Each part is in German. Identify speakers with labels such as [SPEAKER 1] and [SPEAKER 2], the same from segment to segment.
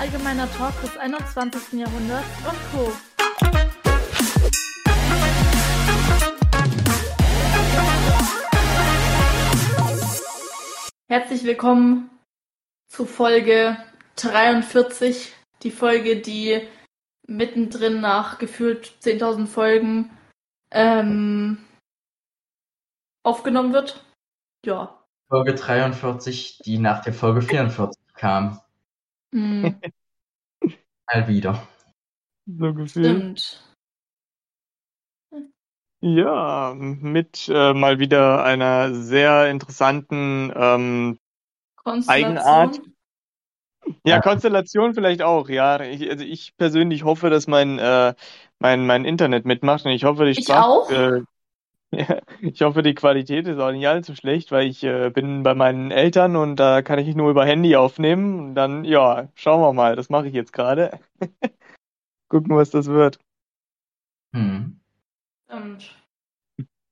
[SPEAKER 1] allgemeiner Talk des 21. Jahrhunderts und Co. Herzlich willkommen zu Folge 43, die Folge, die mittendrin nach gefühlt 10.000 Folgen ähm, aufgenommen wird. Ja.
[SPEAKER 2] Folge 43, die nach der Folge 44 kam.
[SPEAKER 1] Hm,
[SPEAKER 2] Mal wieder.
[SPEAKER 3] So gefühlt.
[SPEAKER 1] stimmt.
[SPEAKER 3] Ja, mit äh, mal wieder einer sehr interessanten ähm,
[SPEAKER 1] Konstellation.
[SPEAKER 3] Eigenart. ja,
[SPEAKER 2] Ja.
[SPEAKER 3] Konstellation vielleicht auch, ja. Ich, also ich persönlich hoffe, dass mein, äh, mein, mein Internet mitmacht und ich hoffe, die
[SPEAKER 1] Ich
[SPEAKER 3] Sprach,
[SPEAKER 1] auch.
[SPEAKER 3] Äh, ja, ich hoffe, die Qualität ist auch nicht allzu schlecht, weil ich äh, bin bei meinen Eltern und da kann ich nur über Handy aufnehmen und dann, ja, schauen wir mal, das mache ich jetzt gerade. Gucken, was das wird.
[SPEAKER 2] Hm.
[SPEAKER 1] Stimmt.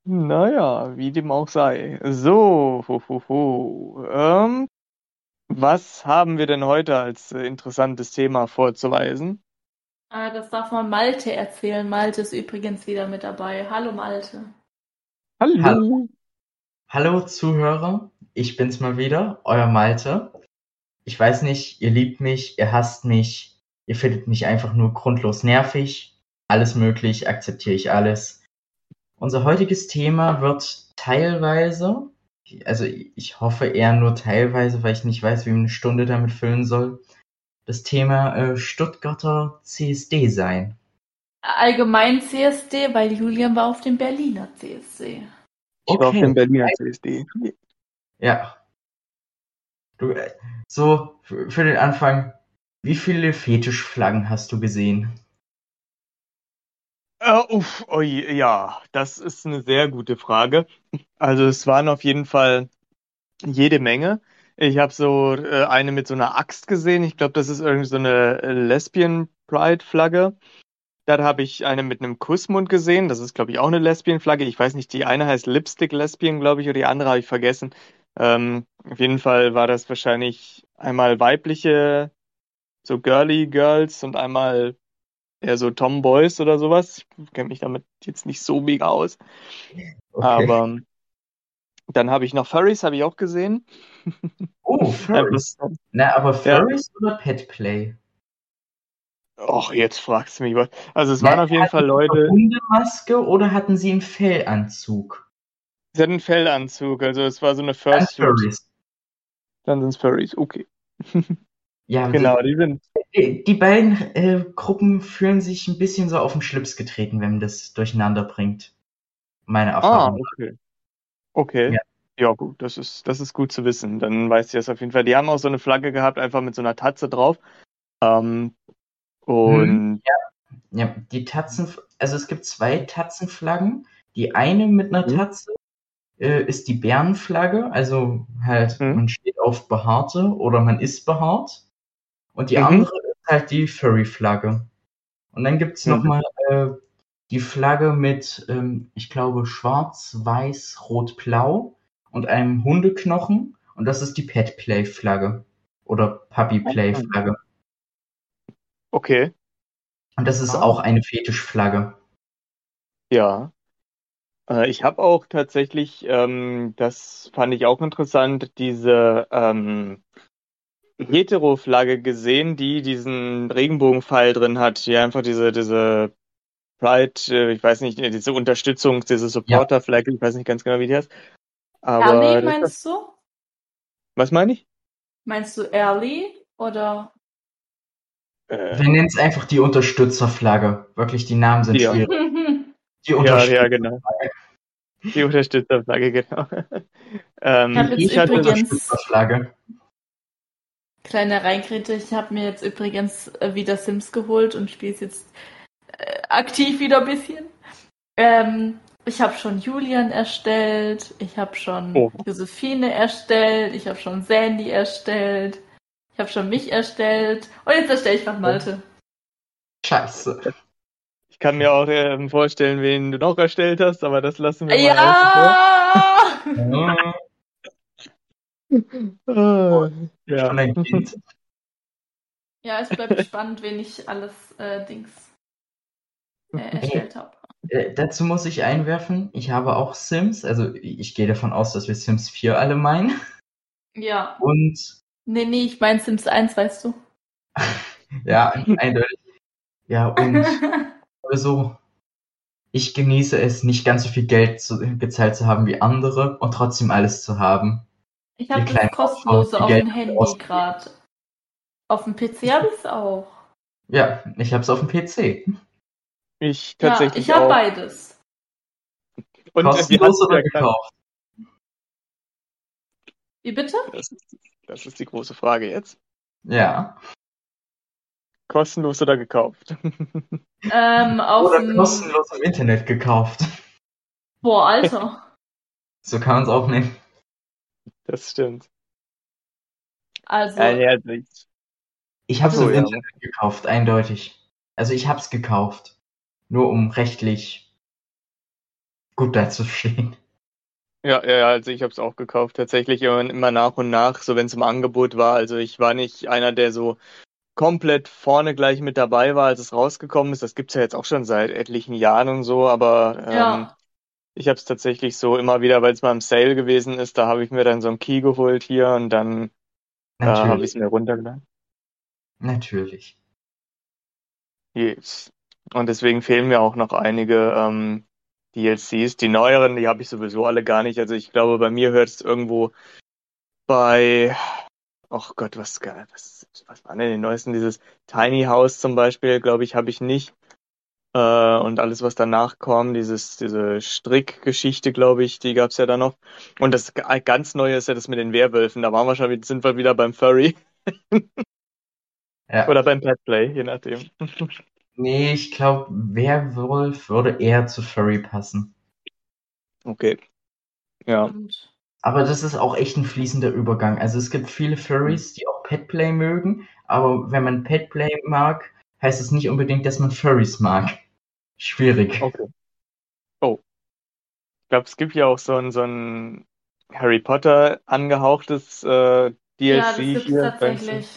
[SPEAKER 3] Naja, wie dem auch sei. So, ho, ho, ho. Ähm, was haben wir denn heute als äh, interessantes Thema vorzuweisen?
[SPEAKER 1] Ah, das darf man Malte erzählen. Malte ist übrigens wieder mit dabei. Hallo Malte.
[SPEAKER 3] Hallo.
[SPEAKER 2] Hallo. Hallo Zuhörer, ich bin's mal wieder, euer Malte. Ich weiß nicht, ihr liebt mich, ihr hasst mich, ihr findet mich einfach nur grundlos nervig. Alles möglich, akzeptiere ich alles. Unser heutiges Thema wird teilweise, also ich hoffe eher nur teilweise, weil ich nicht weiß, wie man eine Stunde damit füllen soll, das Thema äh, Stuttgarter CSD sein.
[SPEAKER 1] Allgemein CSD, weil Julian war auf dem Berliner CSD.
[SPEAKER 3] Ich war auf
[SPEAKER 2] Okay.
[SPEAKER 3] dem Berliner CSD.
[SPEAKER 2] Ja. Du, äh, so, für, den Anfang, wie viele Fetischflaggen hast du gesehen?
[SPEAKER 3] Äh, uff, oi, ja, das ist eine sehr gute Frage. Also es waren auf jeden Fall jede Menge. Ich habe so äh, eine mit so einer Axt gesehen. Ich glaube, das ist irgendwie so eine äh, Lesbian Pride Flagge. Dann habe ich eine mit einem Kussmund gesehen. Das ist, glaube ich, auch eine Lesbian Flagge. Ich weiß nicht, die eine heißt Lipstick Lesbian, glaube ich, oder die andere habe ich vergessen. Ähm, auf jeden Fall war das wahrscheinlich einmal weibliche, so girly Girls und einmal eher so Tomboys oder sowas. Ich kenne mich damit jetzt nicht so mega aus.
[SPEAKER 2] Okay.
[SPEAKER 3] Aber dann habe ich noch Furries, habe ich auch gesehen.
[SPEAKER 2] oh, Furries. Na, aber Furries oder Petplay?
[SPEAKER 3] Och, jetzt fragst du mich was. Also es
[SPEAKER 2] Na,
[SPEAKER 3] waren auf jeden Fall Leute,
[SPEAKER 2] Hundemaske oder hatten sie einen Fellanzug?
[SPEAKER 3] sie hatten einen Fellanzug, also es war so eine Fursuit.
[SPEAKER 2] Furries.
[SPEAKER 3] Dann sind es Furries, okay.
[SPEAKER 2] Ja,
[SPEAKER 3] Genau, die sind.
[SPEAKER 2] die, die beiden äh, Gruppen fühlen sich ein bisschen so auf den Schlips getreten, wenn man das durcheinander bringt. Meine
[SPEAKER 3] Ah,
[SPEAKER 2] Erfahrung.
[SPEAKER 3] okay. Okay.
[SPEAKER 2] Ja.
[SPEAKER 3] Ja, gut, das ist, das ist gut zu wissen. Dann weißt du das auf jeden Fall. Die haben auch so eine Flagge gehabt, einfach mit so einer Tatze drauf. Ähm, und
[SPEAKER 2] Ja, die Tatzen, also es gibt zwei Tatzenflaggen. Die eine mit einer
[SPEAKER 3] Mhm.
[SPEAKER 2] Tatze äh, ist die Bärenflagge, also halt,
[SPEAKER 3] Mhm.
[SPEAKER 2] man steht auf Behaarte oder man ist behaart. Und die
[SPEAKER 3] Mhm.
[SPEAKER 2] andere ist halt die Furry-Flagge. Und dann gibt's noch
[SPEAKER 3] Mhm.
[SPEAKER 2] mal äh, die Flagge mit, ähm, ich glaube, schwarz, weiß, rot, blau und einem Hundeknochen. Und das ist die Pet Play-Flagge. Oder Puppy Play-Flagge.
[SPEAKER 3] Okay,
[SPEAKER 2] Und das ist
[SPEAKER 3] Ah.
[SPEAKER 2] auch eine Fetischflagge.
[SPEAKER 3] ja. Äh, ich habe auch tatsächlich, ähm, das fand ich auch interessant, diese ähm, Hetero-Flagge gesehen, die diesen Regenbogenpfeil drin hat, die einfach diese, diese Pride, äh, ich weiß nicht, diese Unterstützung, diese Supporter-Flagge, ich weiß nicht ganz genau, wie die heißt. Aber
[SPEAKER 1] Early
[SPEAKER 3] das,
[SPEAKER 1] meinst du?
[SPEAKER 3] was meine ich?
[SPEAKER 1] Meinst du Early oder?
[SPEAKER 3] Äh,
[SPEAKER 2] Wir nennen es einfach die Unterstützerflagge. Wirklich, die Namen sind
[SPEAKER 3] Ja.
[SPEAKER 2] schwierig. Die
[SPEAKER 3] ja,
[SPEAKER 2] Unterstützer.
[SPEAKER 3] ja, genau. Die Unterstützerflagge, genau. ähm,
[SPEAKER 1] Ich hab jetzt
[SPEAKER 3] ich hatte,
[SPEAKER 1] übrigens-
[SPEAKER 2] Unterstützerflagge.
[SPEAKER 1] Kleine Reingrete, ich habe mir jetzt übrigens äh, wieder Sims geholt und spiele es jetzt äh, aktiv wieder ein bisschen. Ähm, ich habe schon Julian erstellt, ich habe schon
[SPEAKER 3] Oh.
[SPEAKER 1] Josephine erstellt, ich habe schon Sandy erstellt, ich habe schon mich erstellt und jetzt erstelle ich noch Malte.
[SPEAKER 2] Scheiße.
[SPEAKER 3] ich kann mir auch ähm, vorstellen, wen du noch erstellt hast, aber das lassen wir mal außen vor.
[SPEAKER 1] Ja!
[SPEAKER 3] Ah, ja.
[SPEAKER 2] schon ein Kind.
[SPEAKER 1] Ja, es bleibt spannend, wen ich alles äh, Dings äh, erstellt habe.
[SPEAKER 2] Äh, dazu muss ich einwerfen, ich habe auch Sims, also ich gehe davon aus, dass wir Sims 4 alle meinen.
[SPEAKER 1] Ja.
[SPEAKER 2] Und
[SPEAKER 1] Nee, nee, ich meine Sims 1, weißt du.
[SPEAKER 2] ja, eindeutig. Ja, und also ich genieße es, nicht ganz so viel Geld zu, gezahlt zu haben wie andere und trotzdem alles zu haben.
[SPEAKER 1] Ich habe das kostenlose auf dem Handy gerade. Auf dem PC habe ich es auch.
[SPEAKER 2] Ja, ich habe es auf dem PC.
[SPEAKER 3] Ich
[SPEAKER 1] Ja,
[SPEAKER 3] tatsächlich
[SPEAKER 1] ich habe beides.
[SPEAKER 3] Und äh,
[SPEAKER 2] Kostenlos oder gekauft?
[SPEAKER 1] Wie bitte?
[SPEAKER 3] Das ist, die große Frage jetzt.
[SPEAKER 2] Ja.
[SPEAKER 3] Kostenlos oder gekauft?
[SPEAKER 1] Ähm, auf
[SPEAKER 2] Oder kostenlos im Internet gekauft.
[SPEAKER 1] Boah, Alter.
[SPEAKER 2] So kann man es auch nennen.
[SPEAKER 3] Das stimmt.
[SPEAKER 1] Also,
[SPEAKER 3] Ja, ja, also ich,
[SPEAKER 2] Ich habe es
[SPEAKER 3] So,
[SPEAKER 2] im
[SPEAKER 3] ja.
[SPEAKER 2] Internet gekauft, eindeutig. Also ich habe es gekauft. Nur um rechtlich gut dazustehen.
[SPEAKER 3] Ja, ja, also ich habe es auch gekauft, tatsächlich immer, immer nach und nach, so wenn es im Angebot war. Also ich war nicht einer, der so komplett vorne gleich mit dabei war, als es rausgekommen ist. Das gibt's ja jetzt auch schon seit etlichen Jahren und so, aber ähm,
[SPEAKER 1] ja.
[SPEAKER 3] ich habe es tatsächlich so immer wieder, weil es mal im Sale gewesen ist, da habe ich mir dann so einen Key geholt hier und dann äh, habe ich
[SPEAKER 2] Natürlich.
[SPEAKER 3] es mir runtergeladen.
[SPEAKER 2] Natürlich.
[SPEAKER 3] Yes. Und deswegen fehlen mir auch noch einige ähm, DLCs. Die neueren, die habe ich sowieso alle gar nicht. Also ich glaube, bei mir hört es irgendwo bei, ach Gott, was, was, was war denn die neuesten? Dieses Tiny House zum Beispiel, glaube ich, habe ich nicht. Äh, und alles, was danach kommt, dieses, diese Strickgeschichte, glaube ich, die gab's ja da noch. Und das ganz Neue ist ja das mit den Werwölfen. Da waren wir schon, sind wir wieder beim Furry
[SPEAKER 2] Ja.
[SPEAKER 3] oder beim Petplay, je nachdem.
[SPEAKER 2] Nee, ich glaube, Werwolf würde eher zu Furry passen.
[SPEAKER 3] Okay. Ja.
[SPEAKER 1] Und
[SPEAKER 2] Aber das ist auch echt ein fließender Übergang. Also es gibt viele Furries, die auch Petplay mögen, aber wenn man Petplay mag, heißt es nicht unbedingt, dass man Furries mag. Schwierig.
[SPEAKER 3] Okay. Oh. Ich glaube, es gibt ja auch so ein, so ein Harry Potter angehauchtes äh, DLC
[SPEAKER 1] ja, das gibt's
[SPEAKER 3] hier.
[SPEAKER 1] tatsächlich.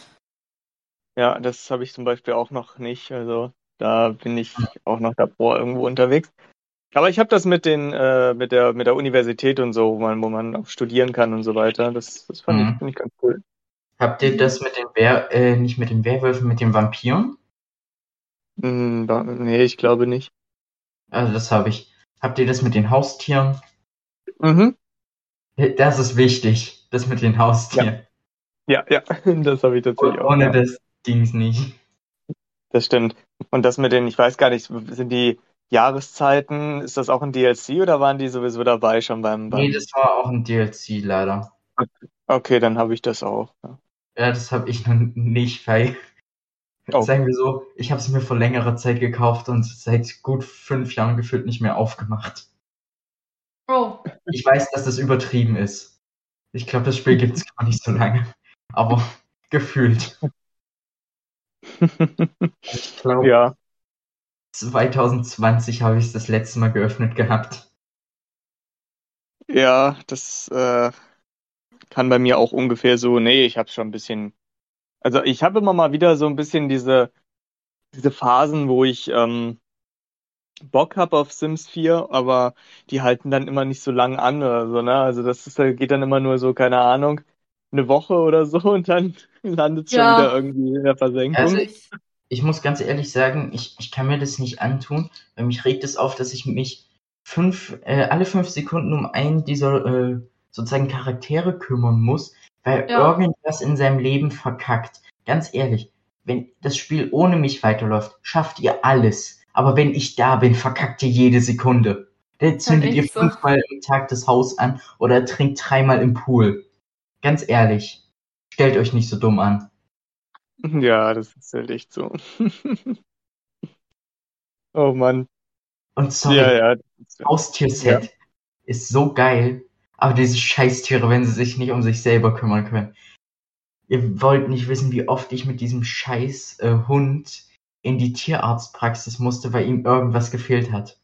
[SPEAKER 3] Ja, das habe ich zum Beispiel auch noch nicht. Also da bin ich auch noch davor irgendwo unterwegs. Aber ich habe das mit den, äh, mit der, mit der Universität und so, wo man, wo man auch studieren kann und so weiter. Das, das fand
[SPEAKER 2] Mhm.
[SPEAKER 3] ich, finde ich ganz cool.
[SPEAKER 2] Habt ihr das mit den Wer äh, nicht mit den Werwölfen, mit den Vampiren?
[SPEAKER 3] Hm, nee, ich glaube nicht.
[SPEAKER 2] Also das habe ich. Habt ihr das mit den Haustieren?
[SPEAKER 3] Mhm.
[SPEAKER 2] Das ist wichtig. Das mit den Haustieren.
[SPEAKER 3] Ja, ja, das habe ich tatsächlich auch.
[SPEAKER 2] Ohne
[SPEAKER 3] Ja.
[SPEAKER 2] das ging's nicht.
[SPEAKER 3] Das stimmt. Und das mit den, ich weiß gar nicht, sind die Jahreszeiten, ist das auch ein DLC oder waren die sowieso dabei schon beim, beim...
[SPEAKER 2] Nee, das war auch ein DLC leider.
[SPEAKER 3] Okay, dann habe ich das auch. Ja.
[SPEAKER 2] Ja, das habe ich noch nicht, weil
[SPEAKER 3] Oh.
[SPEAKER 2] sagen wir so, ich habe es mir vor längerer Zeit gekauft und seit gut fünf Jahren gefühlt nicht mehr aufgemacht.
[SPEAKER 1] Oh,
[SPEAKER 2] Ich weiß, dass das übertrieben ist. Ich glaube, das Spiel gibt es gar nicht so lange. Aber gefühlt. Ich glaube,
[SPEAKER 3] Ja,
[SPEAKER 2] 2020 habe ich es das letzte Mal geöffnet gehabt.
[SPEAKER 3] ja, das äh, kann bei mir auch ungefähr so, nee, ich habe schon ein bisschen, also ich habe immer mal wieder so ein bisschen diese, diese Phasen, wo ich ähm, Bock habe auf Sims 4, aber die halten dann immer nicht so lang an oder so, ne? Also das ist, geht dann immer nur so, keine Ahnung, eine Woche oder so und dann landet es schon
[SPEAKER 1] Ja.
[SPEAKER 3] wieder irgendwie in der Versenkung.
[SPEAKER 2] Also
[SPEAKER 1] ehrlich.
[SPEAKER 2] Ich muss ganz ehrlich sagen, ich, ich kann mir das nicht antun, weil mich regt es auf, dass ich mich fünf, äh, alle fünf Sekunden um einen dieser äh, sozusagen Charaktere kümmern muss, weil
[SPEAKER 1] Ja.
[SPEAKER 2] irgendwas in seinem Leben verkackt. Ganz ehrlich, wenn das Spiel ohne mich weiterläuft, schafft ihr alles. Aber wenn ich da bin, verkackt ihr jede Sekunde. Dann zündet ihr
[SPEAKER 1] echt so.
[SPEAKER 2] fünfmal am Tag das Haus an oder trinkt dreimal im Pool. Ganz ehrlich, stellt euch nicht so dumm an.
[SPEAKER 3] Ja, das ist halt echt so. Oh Mann.
[SPEAKER 2] Und sorry,
[SPEAKER 3] Ja, ja.
[SPEAKER 2] Haustierset ist so geil, aber diese Scheißtiere, wenn sie sich nicht um sich selber kümmern können. Ihr wollt nicht wissen, wie oft ich mit diesem scheiß äh, Hund in die Tierarztpraxis musste, weil ihm irgendwas gefehlt hat.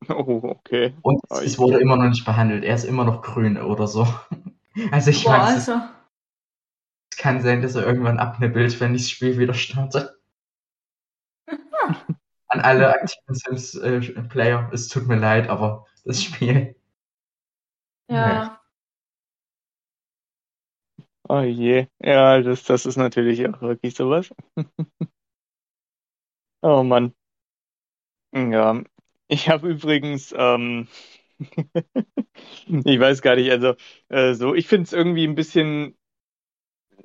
[SPEAKER 3] Oh, okay.
[SPEAKER 2] Und
[SPEAKER 3] Oh,
[SPEAKER 2] es wurde immer noch nicht behandelt. Er ist immer noch grün oder so. Also ich
[SPEAKER 1] Boah,
[SPEAKER 2] weiß, es
[SPEAKER 1] Alter.
[SPEAKER 2] kann sein, dass er irgendwann abnibbelt, wenn ich das Spiel wieder starte. An alle aktiven Sims-Player, äh, es tut mir leid, aber das Spiel.
[SPEAKER 1] Ja.
[SPEAKER 3] Oh je. Ja, das, das ist natürlich auch wirklich sowas. Oh Mann. Ja. Ich habe übrigens, ähm, ich weiß gar nicht, also äh, so, ich finde es irgendwie ein bisschen,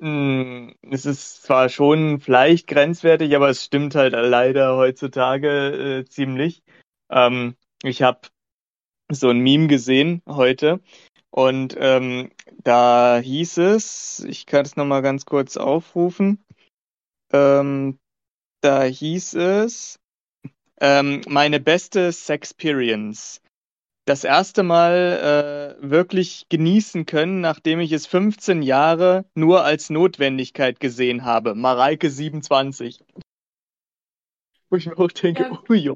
[SPEAKER 3] mh, hm, es ist zwar schon vielleicht grenzwertig, aber es stimmt halt leider heutzutage äh, ziemlich. Ähm, ich habe so ein Meme gesehen heute und ähm, da hieß es, ich kann es nochmal ganz kurz aufrufen, ähm, da hieß es, ähm, meine beste Sexperience. Das erste Mal äh, wirklich genießen können, nachdem ich es 15 Jahre nur als Notwendigkeit gesehen habe. Mareike 27. Wo ich mir auch denke, ja. oh ja,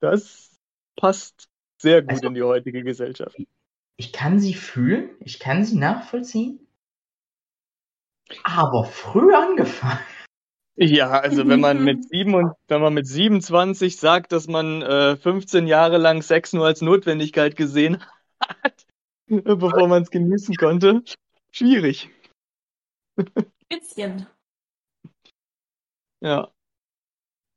[SPEAKER 3] das passt sehr gut also, in die heutige Gesellschaft.
[SPEAKER 2] Ich kann sie fühlen, ich kann sie nachvollziehen, aber früh angefangen.
[SPEAKER 3] Ja, also wenn man mit sieben und wenn man mit 27 sagt, dass man äh, 15 Jahre lang Sex nur als Notwendigkeit gesehen hat, bevor man es genießen konnte, schwierig.
[SPEAKER 1] Bisschen.
[SPEAKER 3] Ja.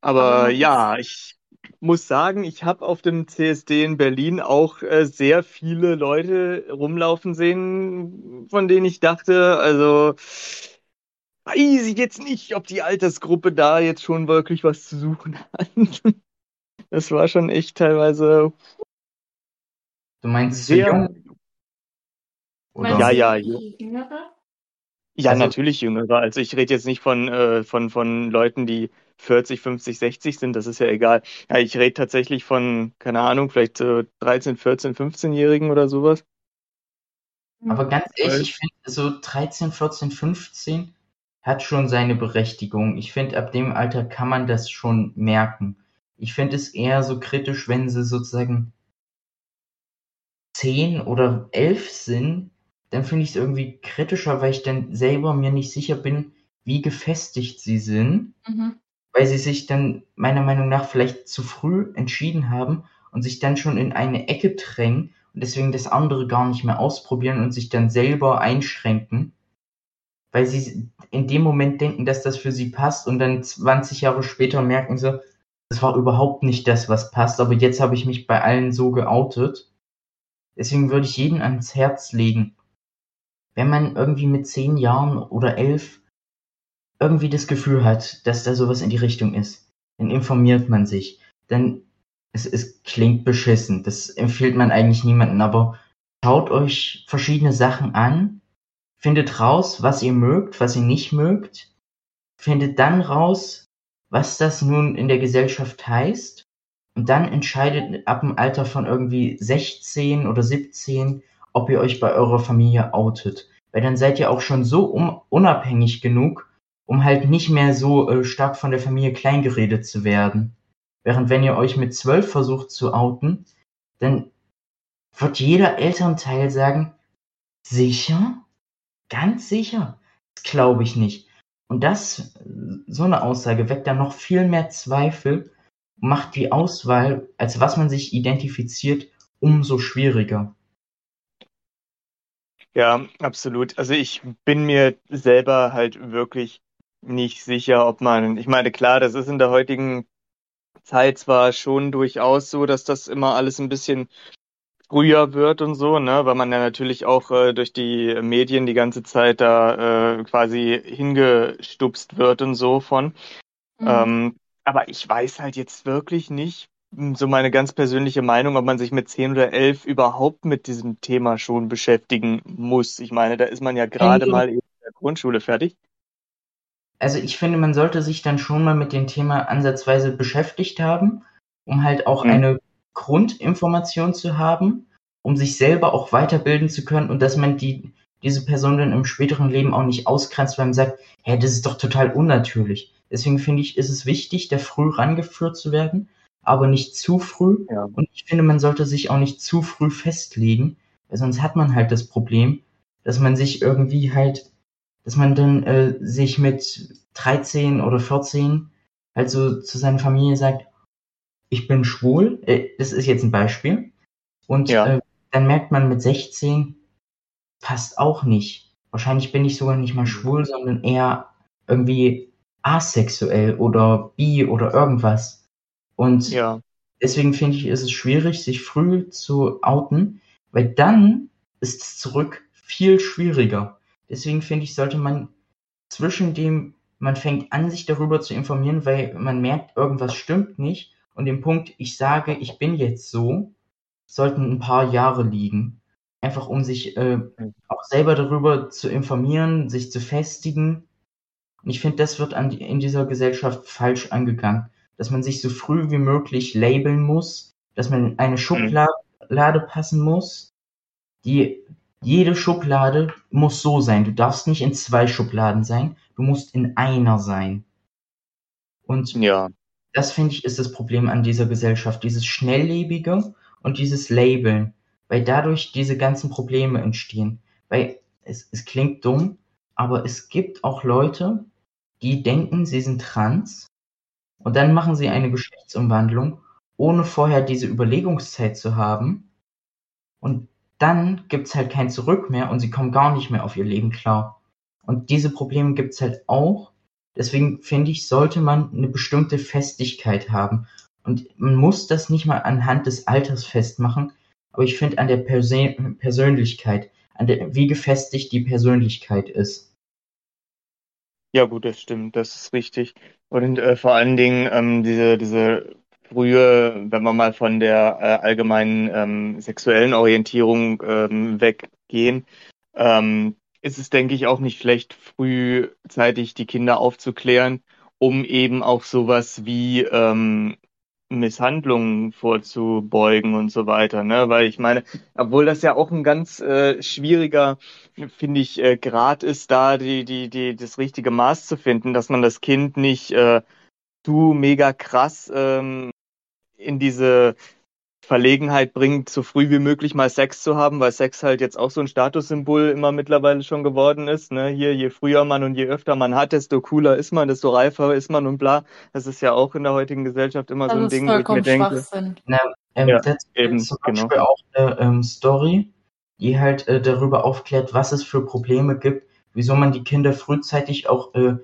[SPEAKER 3] Aber, ja, ich muss sagen, ich habe auf dem CSD in Berlin auch äh, sehr viele Leute rumlaufen sehen, von denen ich dachte, also weiß ich jetzt nicht, ob die Altersgruppe da jetzt schon wirklich was zu suchen hat. Das war schon echt teilweise.
[SPEAKER 2] Du meinst sehr jung?
[SPEAKER 3] Oder? Ja, ja, jüngere? Ja, also, natürlich jüngere. Also ich rede jetzt nicht von, äh, von, von Leuten, die 40, 50, 60 sind, das ist ja egal. Ja, ich rede tatsächlich von, keine Ahnung, vielleicht äh, 13, 14, 15-Jährigen oder sowas.
[SPEAKER 2] Aber ganz ehrlich, ich finde so 13, 14, 15 hat schon seine Berechtigung. Ich finde, ab dem Alter kann man das schon merken. Ich finde es eher so kritisch, wenn sie sozusagen zehn oder elf sind, dann finde ich es irgendwie kritischer, weil ich dann selber mir nicht sicher bin, wie gefestigt sie sind, mhm. weil sie sich dann meiner Meinung nach vielleicht zu früh entschieden haben und sich dann schon in eine Ecke drängen und deswegen das andere gar nicht mehr ausprobieren und sich dann selber einschränken weil sie in dem Moment denken, dass das für sie passt und dann 20 Jahre später merken sie, das war überhaupt nicht das, was passt, aber jetzt habe ich mich bei allen so geoutet. Deswegen würde ich jeden ans Herz legen, wenn man irgendwie mit 10 Jahren oder 11 irgendwie das Gefühl hat, dass da sowas in die Richtung ist, dann informiert man sich. Dann, es, es klingt beschissen, das empfiehlt man eigentlich niemandem, aber schaut euch verschiedene Sachen an, Findet raus, was ihr mögt, was ihr nicht mögt. Findet dann raus, was das nun in der Gesellschaft heißt. Und dann entscheidet ab dem Alter von irgendwie 16 oder 17, ob ihr euch bei eurer Familie outet. Weil dann seid ihr auch schon so unabhängig genug, um halt nicht mehr so äh, stark von der Familie kleingeredet zu werden. Während wenn ihr euch mit zwölf versucht zu outen, dann wird jeder Elternteil sagen, sicher? Ganz sicher? Das glaube ich nicht. Und das, so eine Aussage weckt dann noch viel mehr Zweifel macht die Auswahl, als was man sich identifiziert, umso schwieriger.
[SPEAKER 3] Ja, absolut. Also ich bin mir selber halt wirklich nicht sicher, ob man, ich meine, klar, das ist in der heutigen Zeit zwar schon durchaus so, dass das immer alles ein bisschen früher wird und so, ne, weil man ja natürlich auch äh, durch die Medien die ganze Zeit da äh, quasi hingestupst wird und so von. Mhm. Ähm, aber ich weiß halt jetzt wirklich nicht, hm, so meine ganz persönliche Meinung, ob man sich mit 10 oder 11 überhaupt mit diesem Thema schon beschäftigen muss. Ich meine, da ist man ja gerade mal in der Grundschule fertig.
[SPEAKER 2] Also ich finde, man sollte sich dann schon mal mit dem Thema ansatzweise beschäftigt haben, um halt auch mhm. eine Grundinformation zu haben, um sich selber auch weiterbilden zu können und dass man die, diese Person dann im späteren Leben auch nicht ausgrenzt, weil man sagt, hä, das ist doch total unnatürlich. Deswegen finde ich, ist es wichtig, da früh rangeführt zu werden, aber nicht zu früh. Ja. Und ich finde, man sollte sich auch nicht zu früh festlegen, weil sonst hat man halt das Problem, dass man sich irgendwie halt dass man dann äh, sich mit 13 oder 14 halt so zu seiner Familie sagt, ich bin schwul, äh, das ist jetzt ein Beispiel. Und
[SPEAKER 3] Ja.
[SPEAKER 2] äh, dann merkt man mit 16, passt auch nicht. Wahrscheinlich bin ich sogar nicht mal schwul, sondern eher irgendwie asexuell oder bi oder irgendwas. Und
[SPEAKER 3] Ja.
[SPEAKER 2] deswegen finde ich, ist es schwierig, sich früh zu outen, weil dann ist es zurück viel schwieriger. Deswegen finde ich, sollte man zwischen dem, man fängt an, sich darüber zu informieren, weil man merkt, irgendwas stimmt nicht, und dem Punkt, ich sage, ich bin jetzt so, sollten ein paar Jahre liegen. Einfach um sich äh, auch selber darüber zu informieren, sich zu festigen. Und ich finde, das wird an, in dieser Gesellschaft falsch angegangen. Dass man sich so früh wie möglich labeln muss, dass man in eine Schublade passen muss. Die, jede Schublade muss so sein. Du darfst nicht in zwei Schubladen sein, du musst in einer sein. Und
[SPEAKER 3] Ja.
[SPEAKER 2] Das finde ich ist das Problem an dieser Gesellschaft, dieses Schnelllebige und dieses Labeln, weil dadurch diese ganzen Probleme entstehen. Weil es, es klingt dumm, aber es gibt auch Leute, die denken, sie sind trans und dann machen sie eine Geschlechtsumwandlung, ohne vorher diese Überlegungszeit zu haben. Und dann gibt's halt kein Zurück mehr und sie kommen gar nicht mehr auf ihr Leben klar. Und diese Probleme gibt's halt auch. Deswegen finde ich, sollte man eine bestimmte Festigkeit haben. Und man muss das nicht mal anhand des Alters festmachen, aber ich finde an der Persö Persönlichkeit, an der, wie gefestigt die Persönlichkeit ist.
[SPEAKER 3] Ja, gut, das stimmt, das ist richtig. Und äh, vor allen Dingen ähm, diese, diese frühe, wenn wir mal von der äh, allgemeinen ähm, sexuellen Orientierung ähm, weggehen, ähm, ist es, denke ich, auch nicht schlecht, frühzeitig die Kinder aufzuklären, um eben auch sowas wie ähm, Misshandlungen vorzubeugen und so weiter, ne? Weil ich meine, obwohl das ja auch ein ganz äh, schwieriger, finde ich, äh, Grad ist, da die, die, die, das richtige Maß zu finden, dass man das Kind nicht äh, zu mega krass ähm, in diese Verlegenheit bringt, so früh wie möglich mal Sex zu haben, weil Sex halt jetzt auch so ein Statussymbol immer mittlerweile schon geworden ist. Ne? Hier, je früher man und je öfter man hat, desto cooler ist man, desto reifer ist man und bla. Das ist ja auch in der heutigen Gesellschaft immer so
[SPEAKER 1] Das
[SPEAKER 3] ein
[SPEAKER 1] ist
[SPEAKER 3] Ding, wo ich mir
[SPEAKER 1] vollkommen
[SPEAKER 3] denke,
[SPEAKER 1] Schwachsinn.
[SPEAKER 2] Ähm,
[SPEAKER 3] Ja, eben,
[SPEAKER 2] zum
[SPEAKER 3] genau.
[SPEAKER 2] Beispiel auch eine ähm, Story, die halt äh, darüber aufklärt, was es für Probleme gibt, wieso man die Kinder frühzeitig auch äh,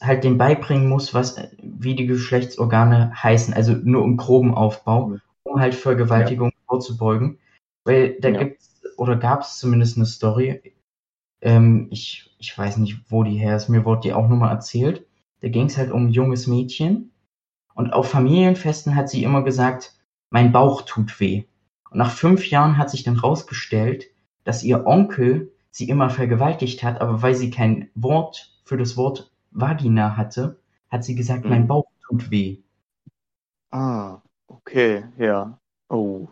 [SPEAKER 2] halt dem beibringen muss, was äh, wie die Geschlechtsorgane heißen, also nur im groben Aufbau, um halt Vergewaltigung vorzubeugen. Weil da
[SPEAKER 3] Ja.
[SPEAKER 2] gibt's oder gab es zumindest eine Story, ähm, ich, ich weiß nicht, wo die her ist, mir wurde die auch nur mal erzählt. Da ging es halt um ein junges Mädchen und auf Familienfesten hat sie immer gesagt, mein Bauch tut weh. Und nach fünf Jahren hat sich dann rausgestellt, dass ihr Onkel sie immer vergewaltigt hat, aber weil sie kein Wort für das Wort Vagina hatte, hat sie gesagt,
[SPEAKER 3] Mhm.
[SPEAKER 2] mein Bauch tut weh.
[SPEAKER 3] ah, okay, ja. Oh,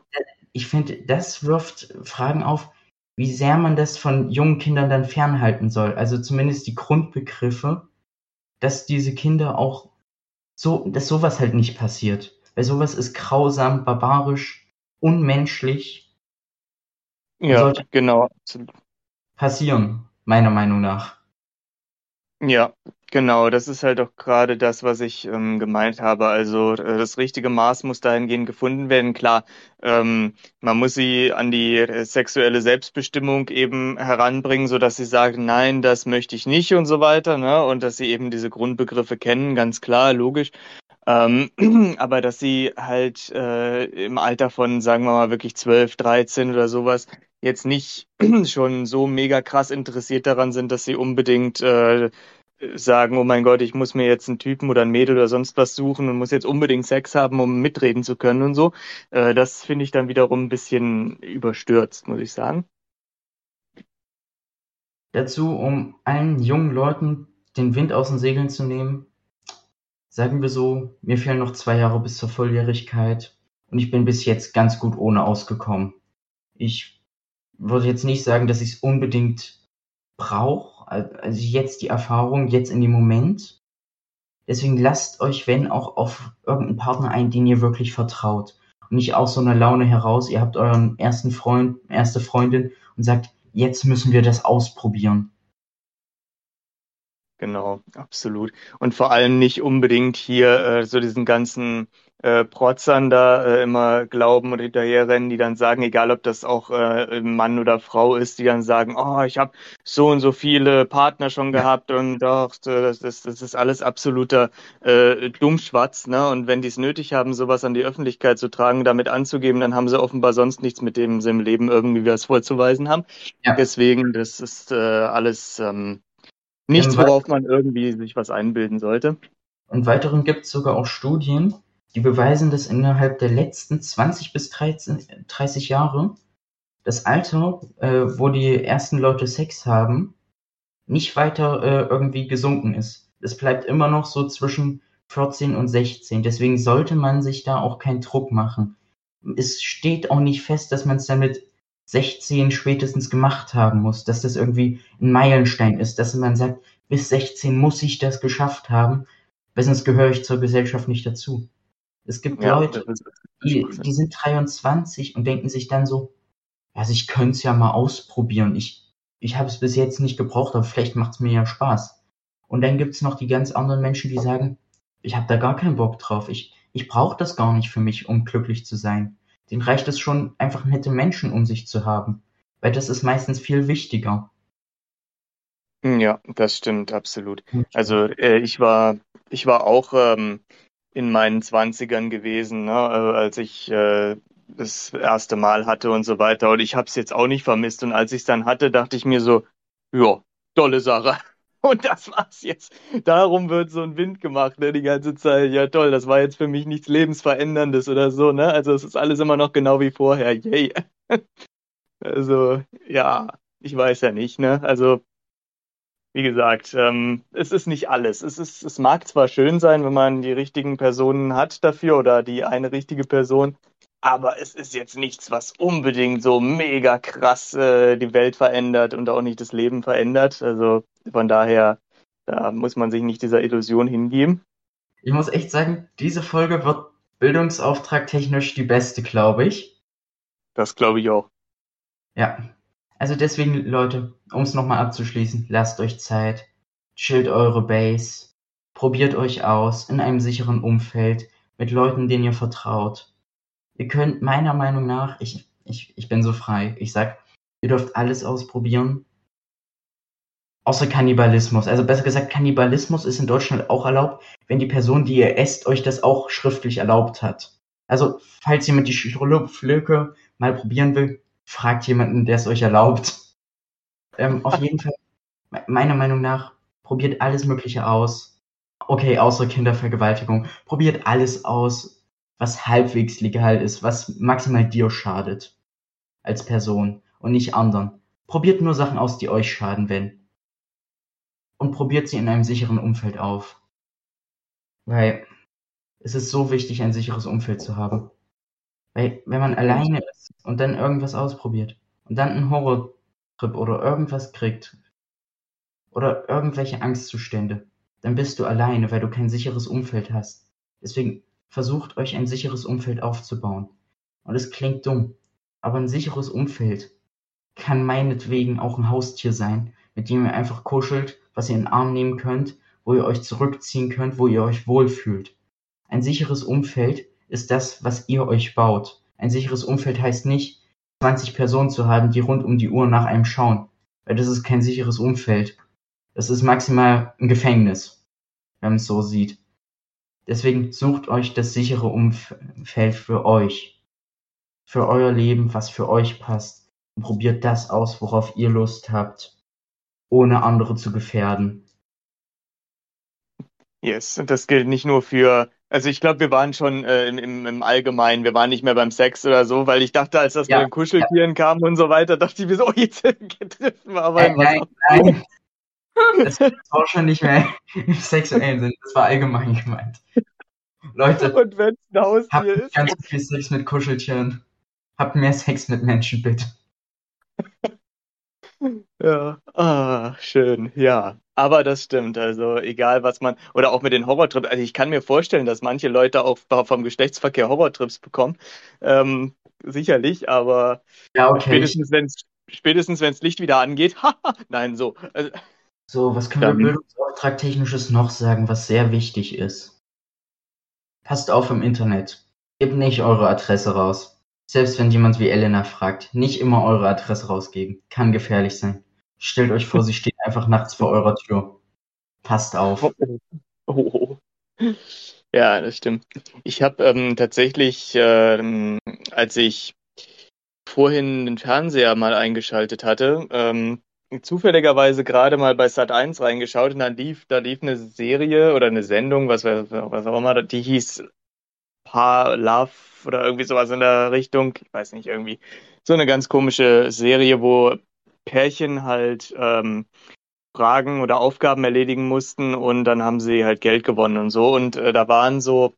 [SPEAKER 2] Ich finde, das wirft Fragen auf, wie sehr man das von jungen Kindern dann fernhalten soll. Also zumindest die Grundbegriffe, dass diese Kinder auch so, dass sowas halt nicht passiert. Weil sowas ist grausam, barbarisch, unmenschlich
[SPEAKER 3] ja,
[SPEAKER 2] sollte-
[SPEAKER 3] genau,
[SPEAKER 2] passieren, meiner Meinung nach.
[SPEAKER 3] Ja, genau, das ist halt auch gerade das, was ich ähm, gemeint habe. Also äh, das richtige Maß muss dahingehend gefunden werden. Klar, ähm, man muss sie an die äh, sexuelle Selbstbestimmung eben heranbringen, so dass sie sagen, nein, das möchte ich nicht und so weiter, ne? Und dass sie eben diese Grundbegriffe kennen, ganz klar, logisch. Ähm, aber dass sie halt äh, im Alter von, sagen wir mal, wirklich 12, 13 oder sowas jetzt nicht schon so mega krass interessiert daran sind, dass sie unbedingt äh, sagen, oh mein Gott, ich muss mir jetzt einen Typen oder ein Mädel oder sonst was suchen und muss jetzt unbedingt Sex haben, um mitreden zu können und so. Äh, das finde ich dann wiederum ein bisschen überstürzt, muss ich sagen.
[SPEAKER 2] Dazu, um allen jungen Leuten den Wind aus den Segeln zu nehmen, sagen wir so, mir fehlen noch zwei Jahre bis zur Volljährigkeit und ich bin bis jetzt ganz gut ohne ausgekommen. Ich würde jetzt nicht sagen, dass ich es unbedingt brauche, also jetzt die Erfahrung, jetzt in dem Moment. Deswegen lasst euch, wenn, auch auf irgendeinen Partner ein, den ihr wirklich vertraut. Und nicht aus so einer Laune heraus, ihr habt euren ersten Freund, erste Freundin und sagt, jetzt müssen wir das ausprobieren.
[SPEAKER 3] Genau, absolut. Und vor allem nicht unbedingt hier äh, so diesen ganzen äh, Protzern da äh, immer glauben und hinterherrennen, die dann sagen, egal ob das auch äh, Mann oder Frau ist, die dann sagen, oh, ich habe so und so viele Partner schon gehabt und doch, das, das, das ist alles absoluter äh, Dummschwatz. Ne? Und wenn die es nötig haben, sowas an die Öffentlichkeit zu tragen, damit anzugeben, dann haben sie offenbar sonst nichts, mit dem sie im Leben irgendwie was vorzuweisen haben.
[SPEAKER 2] Ja.
[SPEAKER 3] Deswegen, das ist äh, alles ähm, nichts, worauf man irgendwie sich was einbilden sollte.
[SPEAKER 2] Und weiteren gibt es sogar auch Studien, die beweisen, dass innerhalb der letzten 20 bis 13, 30 Jahre das Alter, äh, wo die ersten Leute Sex haben, nicht weiter äh, irgendwie gesunken ist. Es bleibt immer noch so zwischen 14 und 16. Deswegen sollte man sich da auch keinen Druck machen. Es steht auch nicht fest, dass man es dann mit 16 spätestens gemacht haben muss, dass das irgendwie ein Meilenstein ist, dass man sagt, bis 16 muss ich das geschafft haben, weil sonst gehöre ich zur Gesellschaft nicht dazu. Es gibt Leute,
[SPEAKER 3] das ist
[SPEAKER 2] die, die sind 23 und denken sich dann so, also ich könnte es ja mal ausprobieren. Ich, ich habe es bis jetzt nicht gebraucht, aber vielleicht macht es mir ja Spaß. Und dann gibt's noch die ganz anderen Menschen, die sagen, ich habe da gar keinen Bock drauf. Ich, ich brauche das gar nicht für mich, um glücklich zu sein. Den reicht es schon, einfach nette Menschen um sich zu haben. Weil das ist meistens viel wichtiger.
[SPEAKER 3] Ja, das stimmt, absolut. Also äh, ich war, ich war auch ähm, in meinen Zwanzigern gewesen, ne, äh, als ich äh, das erste Mal hatte und so weiter. Und ich habe es jetzt auch nicht vermisst. Und als ich es dann hatte, dachte ich mir so, ja, tolle Sache. Und das war's jetzt. Darum wird so ein Wind gemacht, ne, die ganze Zeit. Ja, toll, das war jetzt für mich nichts Lebensveränderndes oder so, ne? Also es ist alles immer noch genau wie vorher. Yay. Also, ja, ich weiß ja nicht, ne? Also wie gesagt, ähm, es ist nicht alles. Es ist, es mag zwar schön sein, wenn man die richtigen Personen hat dafür oder die eine richtige Person, aber es ist jetzt nichts, was unbedingt so mega krass äh, die Welt verändert und auch nicht das Leben verändert. Also von daher, da muss man sich nicht dieser Illusion hingeben.
[SPEAKER 2] Ich muss echt sagen, diese Folge wird Bildungsauftrag technisch die beste, glaube ich.
[SPEAKER 3] Das glaube ich auch.
[SPEAKER 2] Ja. Also deswegen, Leute, um es nochmal abzuschließen, lasst euch Zeit, chillt eure Base, probiert euch aus in einem sicheren Umfeld, mit Leuten, denen ihr vertraut. Ihr könnt meiner Meinung nach, ich, ich, ich bin so frei, ich sag, ihr dürft alles ausprobieren, außer Kannibalismus. Also besser gesagt, Kannibalismus ist in Deutschland auch erlaubt, wenn die Person, die ihr esst, euch das auch schriftlich erlaubt hat. Also, falls jemand die Schlücke mal probieren will, fragt jemanden, der es euch erlaubt. Ähm, auf jeden Fall, meiner Meinung nach, probiert alles Mögliche aus. Okay, außer Kindervergewaltigung. Probiert alles aus, was halbwegs legal ist, was maximal dir schadet. Als Person und nicht anderen. Probiert nur Sachen aus, die euch schaden, wenn. Und probiert sie in einem sicheren Umfeld auf. Weil es ist so wichtig, ein sicheres Umfeld zu haben. Weil, wenn man alleine ist und dann irgendwas ausprobiert und dann einen Horrortrip oder irgendwas kriegt oder irgendwelche Angstzustände, dann bist du alleine, weil du kein sicheres Umfeld hast. Deswegen versucht euch ein sicheres Umfeld aufzubauen. Und es klingt dumm, aber ein sicheres Umfeld kann meinetwegen auch ein Haustier sein, mit dem ihr einfach kuschelt, was ihr in den Arm nehmen könnt, wo ihr euch zurückziehen könnt, wo ihr euch wohlfühlt. Ein sicheres Umfeld ist das, was ihr euch baut. Ein sicheres Umfeld heißt nicht, 20 Personen zu haben, die rund um die Uhr nach einem schauen. Weil das ist kein sicheres Umfeld. Das ist maximal ein Gefängnis, wenn man es so sieht. Deswegen sucht euch das sichere Umfeld für euch. Für euer Leben, was für euch passt. Und probiert das aus, worauf ihr Lust habt, ohne andere zu gefährden.
[SPEAKER 3] Yes, und das gilt nicht nur für, also ich glaube, wir waren schon äh, im, im, Allgemeinen, wir waren nicht mehr beim Sex oder so, weil ich dachte, als das
[SPEAKER 2] Ja,
[SPEAKER 3] mit den Kuscheltieren kam und so weiter, dachte ich mir so, oh, jetzt treffen wir aber
[SPEAKER 2] Äh, nein, nein. Das war schon nicht mehr im sexuellen Sinn, das war allgemein gemeint. Leute,
[SPEAKER 3] Und wenn es ein
[SPEAKER 2] habt
[SPEAKER 3] Haustier ist,
[SPEAKER 2] ganz viel Sex mit Kuscheltieren. Habt mehr Sex mit Menschen, bitte.
[SPEAKER 3] ja, ah, schön, ja. Aber das stimmt, also egal was man, oder auch mit den Horrortrips, also ich kann mir vorstellen, dass manche Leute auch vom Geschlechtsverkehr Horrortrips bekommen, ähm, sicherlich, aber
[SPEAKER 2] Ja, okay.
[SPEAKER 3] Spätestens wenn es spätestens wenn's Licht wieder angeht, haha, nein, so, also,
[SPEAKER 2] So, was können wir Bildungsauftrag technisches noch sagen, was sehr wichtig ist? Passt auf im Internet. Gebt nicht eure Adresse raus. Selbst wenn jemand wie Elena fragt, nicht immer eure Adresse rausgeben. Kann gefährlich sein. Stellt euch vor, sie steht einfach nachts vor eurer Tür. Passt auf.
[SPEAKER 3] Oh. Ja, das stimmt. Ich habe ähm, tatsächlich, ähm, als ich vorhin den Fernseher mal eingeschaltet hatte, ähm, zufälligerweise gerade mal bei Sat 1 reingeschaut und dann lief, da lief eine Serie oder eine Sendung, was, was auch immer, die hieß Paar Love oder irgendwie sowas in der Richtung. Ich weiß nicht, irgendwie so eine ganz komische Serie, wo Pärchen halt ähm, Fragen oder Aufgaben erledigen mussten und dann haben sie halt Geld gewonnen und so. Und äh, da waren so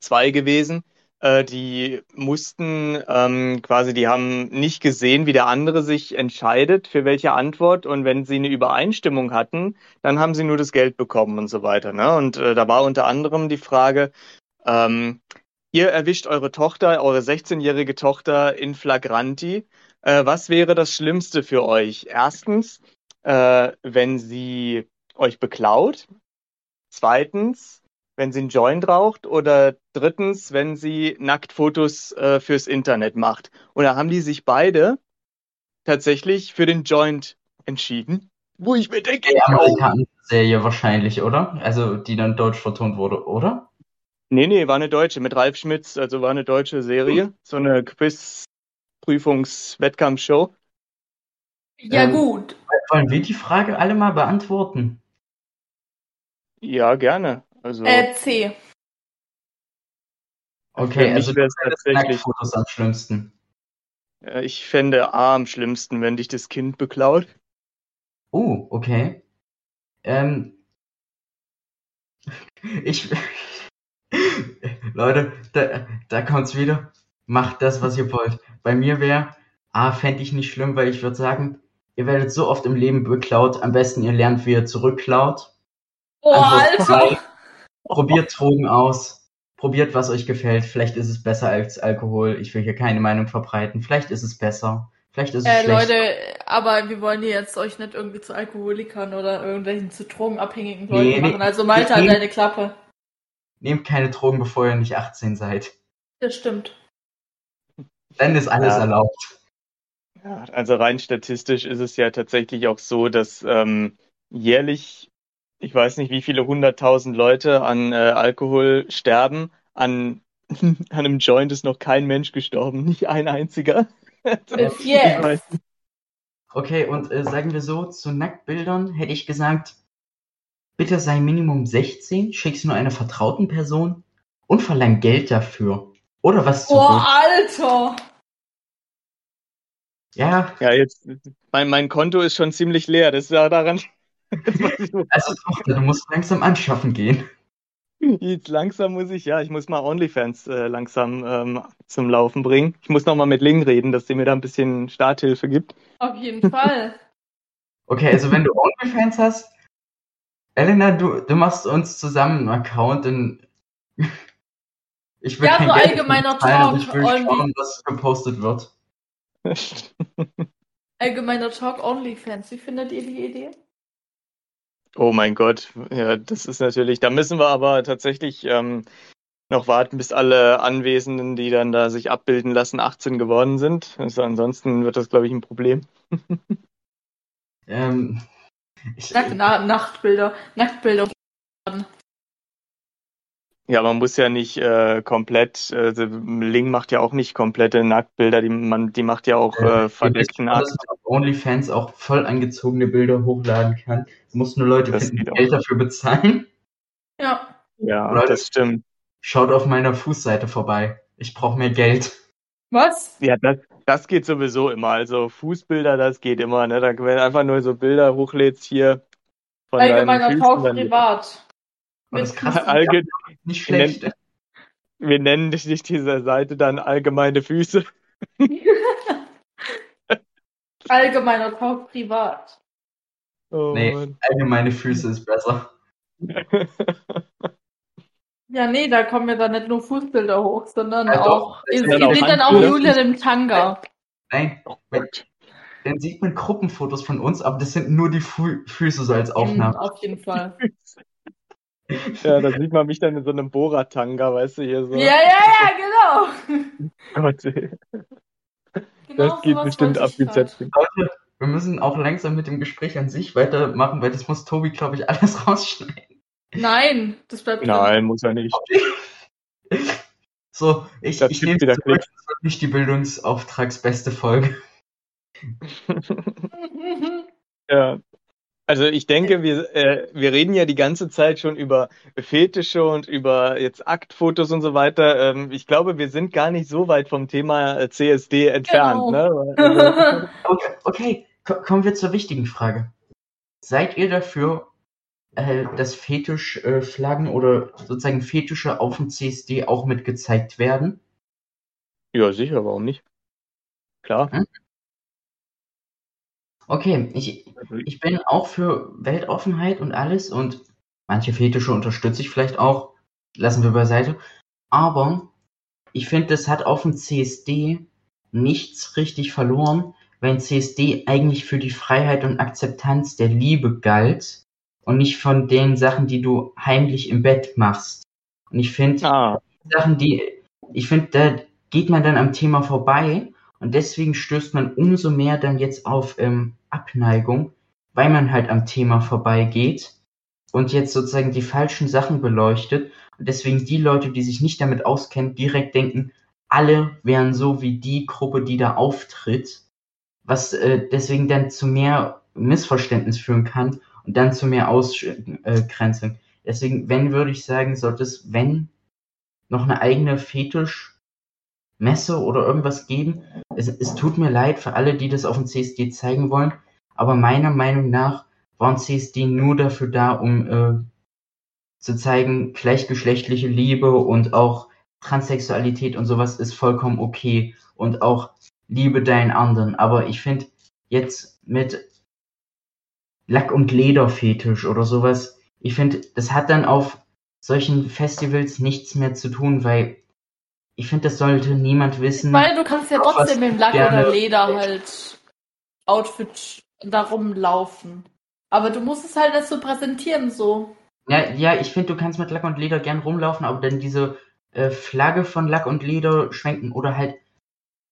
[SPEAKER 3] zwei gewesen, äh, die mussten ähm, quasi, die haben nicht gesehen, wie der andere sich entscheidet für welche Antwort. Und wenn sie eine Übereinstimmung hatten, dann haben sie nur das Geld bekommen und so weiter. Ne? Und äh, da war unter anderem die Frage, ähm, ihr erwischt eure Tochter, eure 16-jährige Tochter in Flagranti. Äh, was wäre das Schlimmste für euch? Erstens, äh, wenn sie euch beklaut. Zweitens, wenn sie einen Joint raucht. Oder drittens, wenn sie Nacktfotos äh, fürs Internet macht. Und da haben die sich beide tatsächlich für den Joint entschieden. Wo ich mir denke,
[SPEAKER 2] die Amerikaner-Serie wahrscheinlich, oder? Also die dann deutsch vertont wurde, oder?
[SPEAKER 3] Nee, nee, war eine deutsche mit Ralf Schmitz, also war eine deutsche Serie, hm. so eine Quiz-Prüfungs-Wettkampfshow.
[SPEAKER 1] Ja, ähm, gut.
[SPEAKER 2] Wollen wir die Frage alle mal beantworten?
[SPEAKER 3] Ja, gerne. Also,
[SPEAKER 1] äh, C.
[SPEAKER 2] Okay, also wäre es tatsächlich Fotos am schlimmsten.
[SPEAKER 3] Ich fände A am schlimmsten, wenn dich das Kind beklaut.
[SPEAKER 2] Oh, okay. Ähm, ich, Leute, da, da kommt's wieder. Macht das, was ihr wollt. Bei mir wäre, A, fände ich nicht schlimm, weil ich würde sagen, ihr werdet so oft im Leben beklaut. Am besten ihr lernt, wie ihr zurückklaut.
[SPEAKER 1] Oh, Alter! Zwei,
[SPEAKER 2] probiert Drogen aus. Probiert, was euch gefällt. Vielleicht ist es besser als Alkohol. Ich will hier keine Meinung verbreiten. Vielleicht ist es besser. Vielleicht ist es
[SPEAKER 1] äh, schlecht. Leute, aber wir wollen hier jetzt euch nicht irgendwie zu Alkoholikern oder irgendwelchen zu drogenabhängigen Leuten nee, machen. Also Malta, nee, deine Klappe.
[SPEAKER 2] Nehmt keine Drogen, bevor ihr nicht 18 seid.
[SPEAKER 1] Das stimmt.
[SPEAKER 2] Dann ist alles ja. erlaubt.
[SPEAKER 3] Ja, also rein statistisch ist es ja tatsächlich auch so, dass ähm, jährlich, ich weiß nicht, wie viele hunderttausend Leute an äh, Alkohol sterben. An, an einem Joint ist noch kein Mensch gestorben, nicht ein einziger.
[SPEAKER 1] Bis jetzt.
[SPEAKER 2] Okay, und äh, sagen wir so, zu Nacktbildern hätte ich gesagt, bitte sei Minimum 16, schick's nur einer vertrauten Person und verlang Geld dafür. Oder was
[SPEAKER 1] zurück. Oh, Alter!
[SPEAKER 2] Ja.
[SPEAKER 3] Ja, jetzt, mein, mein Konto ist schon ziemlich leer, das ist ja daran.
[SPEAKER 2] also, Tochter, du musst langsam anschaffen gehen.
[SPEAKER 3] Jetzt langsam muss ich, ja, ich muss mal OnlyFans äh, langsam ähm, zum Laufen bringen. Ich muss nochmal mit Ling reden, dass sie mir da ein bisschen Starthilfe gibt.
[SPEAKER 1] Auf jeden Fall.
[SPEAKER 2] okay, also wenn du OnlyFans hast, Elena, du, du machst uns zusammen einen Account und
[SPEAKER 1] ich will ja, kein so Geld allgemeiner Talk.
[SPEAKER 2] Ich will schauen, was gepostet wird.
[SPEAKER 1] allgemeiner Talk OnlyFans. Wie findet ihr die Idee?
[SPEAKER 3] Oh mein Gott, ja, das ist natürlich, da müssen wir aber tatsächlich ähm, noch warten, bis alle Anwesenden, die dann da sich abbilden lassen, 18 geworden sind. Also ansonsten wird das, glaube ich, ein Problem.
[SPEAKER 2] ähm,
[SPEAKER 1] ich, Nacht, na, Nachtbilder, Nachtbilder.
[SPEAKER 3] Ja, man muss ja nicht äh, komplett, äh, Ling macht ja auch nicht komplette Nacktbilder, die, man, die macht ja auch äh, verdeckten
[SPEAKER 2] Akt. OnlyFans auch voll angezogene Bilder hochladen kann. Es muss nur Leute das finden, die Geld dafür bezahlen.
[SPEAKER 1] Ja.
[SPEAKER 3] Ja, Leute, das stimmt.
[SPEAKER 2] Schaut auf meiner Fußseite vorbei. Ich brauche mehr Geld.
[SPEAKER 1] Was?
[SPEAKER 3] Ja, das, das geht sowieso immer. Also Fußbilder, das geht immer. Ne? Da, wenn du einfach nur so Bilder hochlädst hier
[SPEAKER 1] von Allgemeiner Tausch privat.
[SPEAKER 2] Das kann Allge nicht schlecht.
[SPEAKER 3] Wir nennen, wir nennen nicht diese Seite dann allgemeine Füße.
[SPEAKER 1] Allgemeiner Talk privat.
[SPEAKER 2] Oh, nee, Mann. allgemeine Füße ist besser.
[SPEAKER 1] Ja, nee, da kommen ja dann nicht nur Fußbilder hoch, sondern ja, auch. Ihr seht dann auch Julia im Tanga.
[SPEAKER 2] Nein, wenn, dann sieht man Gruppenfotos von uns, aber das sind nur die Fü Füße so als Aufnahme.
[SPEAKER 1] Auf jeden Fall.
[SPEAKER 3] Ja, da sieht man mich dann in so einem Bohrer-Tanga, weißt du, hier so.
[SPEAKER 1] Ja, ja, ja, genau.
[SPEAKER 3] Gott, ey.
[SPEAKER 1] Genau
[SPEAKER 3] Das geht bestimmt ab wie
[SPEAKER 2] wir müssen auch langsam mit dem Gespräch an sich weitermachen, weil das muss Tobi, glaube ich, alles rausschneiden.
[SPEAKER 1] Nein, das bleibt drin.
[SPEAKER 3] Nein, muss er nicht.
[SPEAKER 2] So, ich,
[SPEAKER 3] Das
[SPEAKER 2] ich nehme
[SPEAKER 3] wieder
[SPEAKER 2] zurück, das wird nicht die Bildungsauftragsbeste Folge.
[SPEAKER 3] Ja. Also ich denke, wir, äh, wir reden ja die ganze Zeit schon über Fetische und über jetzt Aktfotos und so weiter. Ähm, ich glaube, wir sind gar nicht so weit vom Thema äh, CSD entfernt.
[SPEAKER 1] Genau.
[SPEAKER 3] Ne? Also,
[SPEAKER 2] Okay, okay, ko- kommen wir zur wichtigen Frage. Seid ihr dafür, äh, dass Fetischflaggen äh, Flaggen oder sozusagen Fetische auf dem CSD auch mit gezeigt werden?
[SPEAKER 3] ja, sicher, warum nicht? Klar.
[SPEAKER 2] Okay, ich, ich bin auch für Weltoffenheit und alles und manche Fetische unterstütze ich vielleicht auch, lassen wir beiseite. Aber ich finde, das hat auf dem CSD nichts richtig verloren, ein CSD eigentlich für die Freiheit und Akzeptanz der Liebe galt und nicht von den Sachen, die du heimlich im Bett machst. Und ich finde,
[SPEAKER 3] Ah,
[SPEAKER 2] Sachen, die, ich finde, da geht man dann am Thema vorbei und deswegen stößt man umso mehr dann jetzt auf ähm, Abneigung, weil man halt am Thema vorbeigeht und jetzt sozusagen die falschen Sachen beleuchtet und deswegen die Leute, die sich nicht damit auskennen, direkt denken, alle wären so wie die Gruppe, die da auftritt, was äh, deswegen dann zu mehr Missverständnis führen kann und dann zu mehr Ausgrenzung. Deswegen, wenn würde ich sagen, sollte es, wenn noch eine eigene Fetischmesse oder irgendwas geben. Es, es tut mir leid für alle, die das auf dem CSD zeigen wollen, aber meiner Meinung nach war ein CSD nur dafür da, um äh, zu zeigen, gleichgeschlechtliche Liebe und auch Transsexualität und sowas ist vollkommen okay und auch liebe deinen anderen. Aber ich finde jetzt mit Lack- und Lederfetisch oder sowas, ich finde, das hat dann auf solchen Festivals nichts mehr zu tun, weil ich finde, das sollte niemand wissen.
[SPEAKER 1] Weil du kannst ja trotzdem mit dem Lack oder Leder halt Outfit darum laufen. Aber du musst es halt nicht so präsentieren, so.
[SPEAKER 2] Ja, ja, ich finde, du kannst mit Lack und Leder gern rumlaufen, aber dann diese äh, Flagge von Lack und Leder schwenken oder halt,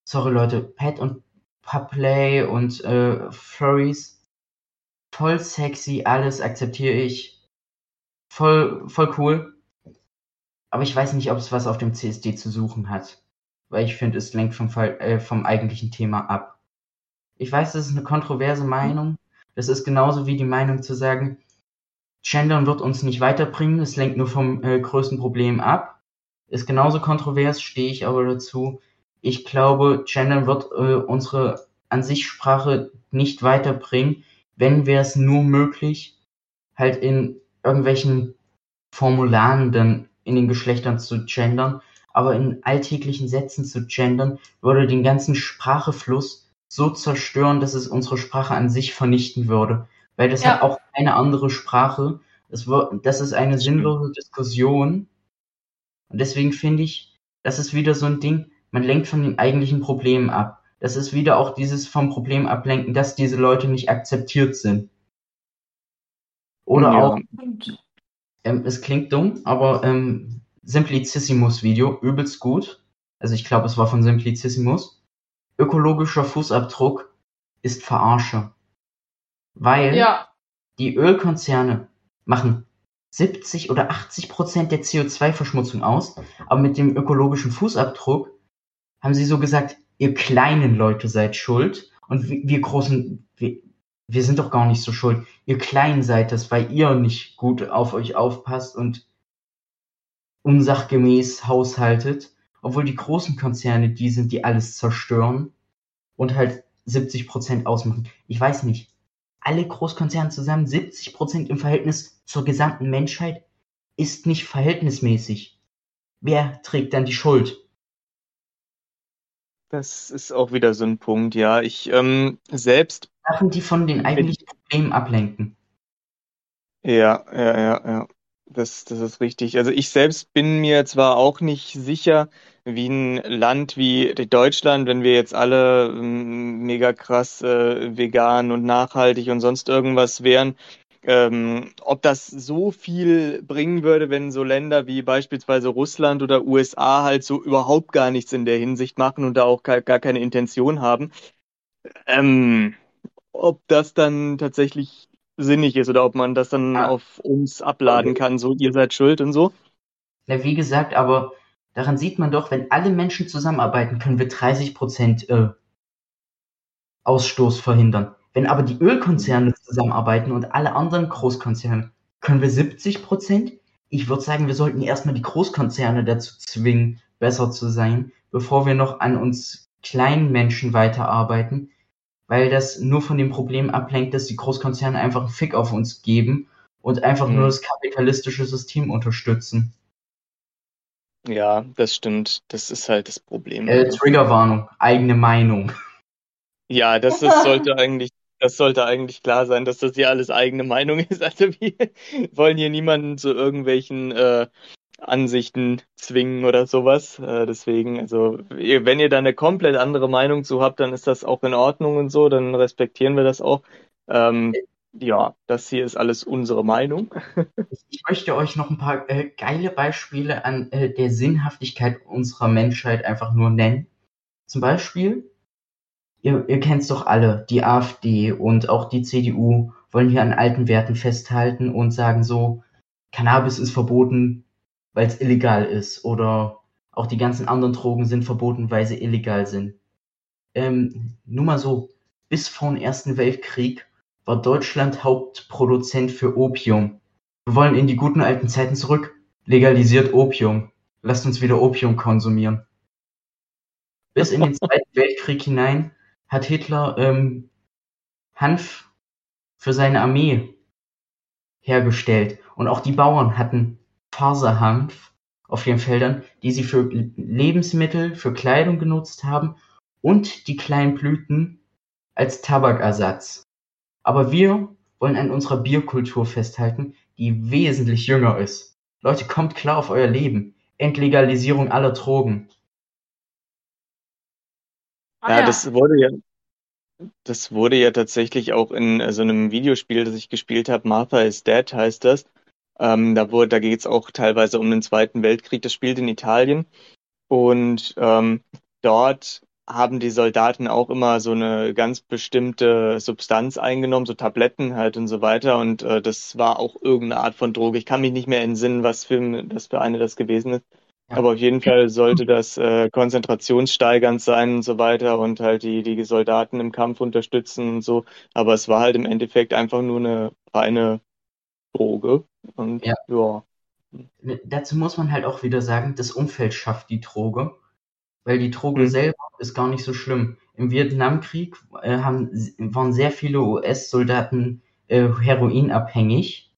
[SPEAKER 2] sorry Leute, Pet und Puplay und äh, Furries, voll sexy, alles akzeptiere ich, voll, voll cool. Aber ich weiß nicht, ob es was auf dem CSD zu suchen hat, weil ich finde, es lenkt vom, Fall, äh, vom eigentlichen Thema ab. Ich weiß, das ist eine kontroverse Meinung. Das ist genauso wie die Meinung zu sagen, Gendern wird uns nicht weiterbringen, es lenkt nur vom äh, größten Problem ab. Ist genauso kontrovers, stehe ich aber dazu. Ich glaube, Gendern wird äh, unsere an sich Sprache nicht weiterbringen, wenn wäre es nur möglich, halt in irgendwelchen Formularen dann in den Geschlechtern zu gendern, aber in alltäglichen Sätzen zu gendern, würde den ganzen Sprachefluss so zerstören, dass es unsere Sprache an sich vernichten würde weil das
[SPEAKER 1] Ja.
[SPEAKER 2] hat auch keine andere Sprache. Das, wird, das ist eine sinnlose Diskussion. Und deswegen finde ich, das ist wieder so ein Ding, man lenkt von den eigentlichen Problemen ab. Das ist wieder auch dieses vom Problem ablenken, dass diese Leute nicht akzeptiert sind. Oder
[SPEAKER 3] Ja.
[SPEAKER 2] auch, ähm, es klingt dumm, aber ähm, Simplicissimus Video, übelst gut. Also ich glaube, es war von Simplicissimus. Ökologischer Fußabdruck ist Verarsche. Weil
[SPEAKER 1] Ja.
[SPEAKER 2] die Ölkonzerne machen 70 oder 80 Prozent der CO2-Verschmutzung aus, aber mit dem ökologischen Fußabdruck haben sie so gesagt, ihr kleinen Leute seid schuld und wir, wir großen, wir, sind doch gar nicht so schuld. Ihr kleinen seid es, weil ihr nicht gut auf euch aufpasst und unsachgemäß haushaltet, obwohl die großen Konzerne die sind, die alles zerstören und halt 70 Prozent ausmachen. Ich weiß nicht alle Großkonzerne zusammen 70 Prozent im Verhältnis zur gesamten Menschheit ist nicht verhältnismäßig. Wer trägt dann die Schuld?
[SPEAKER 3] Das ist auch wieder so ein Punkt, ja. Ich ähm, selbst,
[SPEAKER 2] Sachen, die von den eigentlichen Problemen ablenken.
[SPEAKER 3] ja, ja, ja, ja. Das, das ist richtig. Also ich selbst bin mir zwar auch nicht sicher, wie ein Land wie Deutschland, wenn wir jetzt alle ähm, mega krass äh, vegan und nachhaltig und sonst irgendwas wären, ähm, ob das so viel bringen würde, wenn so Länder wie beispielsweise Russland oder USA halt so überhaupt gar nichts in der Hinsicht machen und da auch gar, gar keine Intention haben. Ähm, ob das dann tatsächlich sinnig ist oder ob man das dann
[SPEAKER 2] Ah.
[SPEAKER 3] auf uns abladen kann, so ihr seid schuld und so.
[SPEAKER 2] Na, wie gesagt, aber daran sieht man doch, wenn alle Menschen zusammenarbeiten, können wir 30 Prozent äh, Ausstoß verhindern. Wenn aber die Ölkonzerne zusammenarbeiten und alle anderen Großkonzerne, können wir 70 Prozent? Ich würde sagen, wir sollten erstmal die Großkonzerne dazu zwingen, besser zu sein, bevor wir noch an uns kleinen Menschen weiterarbeiten, weil das nur von dem Problem ablenkt, dass die Großkonzerne einfach einen Fick auf uns geben und einfach
[SPEAKER 3] Mhm.
[SPEAKER 2] nur das kapitalistische System unterstützen.
[SPEAKER 3] Ja, das stimmt. Das ist halt das Problem.
[SPEAKER 2] Äh. Triggerwarnung, eigene Meinung.
[SPEAKER 3] Ja, das, das sollte eigentlich, das sollte eigentlich klar sein, dass das hier alles eigene Meinung ist. Also wir wollen hier niemanden zu irgendwelchen äh, Ansichten zwingen oder sowas. Äh, deswegen, also wenn ihr da eine komplett andere Meinung zu habt, dann ist das auch in Ordnung und so, dann respektieren wir das auch. Ähm, ja, das hier ist alles unsere Meinung.
[SPEAKER 2] Ich möchte euch noch ein paar äh, geile Beispiele an äh, der Sinnhaftigkeit unserer Menschheit einfach nur nennen. Zum Beispiel, ihr, ihr kennt es doch alle, die AfD und auch die CDU wollen hier an alten Werten festhalten und sagen so, Cannabis ist verboten, weil es illegal ist. Oder auch die ganzen anderen Drogen sind verboten, weil sie illegal sind. Ähm, nur mal so, bis vor dem Ersten Weltkrieg war Deutschland Hauptproduzent für Opium. Wir wollen in die guten alten Zeiten zurück. Legalisiert Opium. Lasst uns wieder Opium konsumieren. Bis in den Zweiten Weltkrieg hinein hat Hitler ähm, Hanf für seine Armee hergestellt. Und auch die Bauern hatten Faserhanf auf den Feldern, die sie für Lebensmittel, für Kleidung genutzt haben und die kleinen Blüten als Tabakersatz. Aber wir wollen an unserer Bierkultur festhalten, die wesentlich jünger ist. Leute, kommt klar auf euer Leben. Entlegalisierung aller Drogen.
[SPEAKER 1] Ah,
[SPEAKER 3] Ja,
[SPEAKER 1] ja.
[SPEAKER 3] das wurde ja, das wurde ja tatsächlich auch in so einem Videospiel, das ich gespielt habe, Martha is Dead heißt das. Ähm, da wurde, da geht es auch teilweise um den Zweiten Weltkrieg. Das spielt in Italien. Und ähm, dort haben die Soldaten auch immer so eine ganz bestimmte Substanz eingenommen, so Tabletten halt und so weiter. Und äh, das war auch irgendeine Art von Droge. Ich kann mich nicht mehr entsinnen, was für, das für eine das gewesen ist.
[SPEAKER 2] Ja.
[SPEAKER 3] Aber auf jeden Fall sollte das äh, konzentrationssteigernd sein und so weiter und halt die, die Soldaten im Kampf unterstützen und so. Aber es war halt im Endeffekt einfach nur eine reine Droge. Und
[SPEAKER 2] Ja.
[SPEAKER 3] ja.
[SPEAKER 2] Dazu muss man halt auch wieder sagen, das Umfeld schafft die Droge. Weil die Droge
[SPEAKER 3] Hm.
[SPEAKER 2] selber ist gar nicht so schlimm. Im Vietnamkrieg äh, haben, waren sehr viele US-Soldaten äh, heroinabhängig.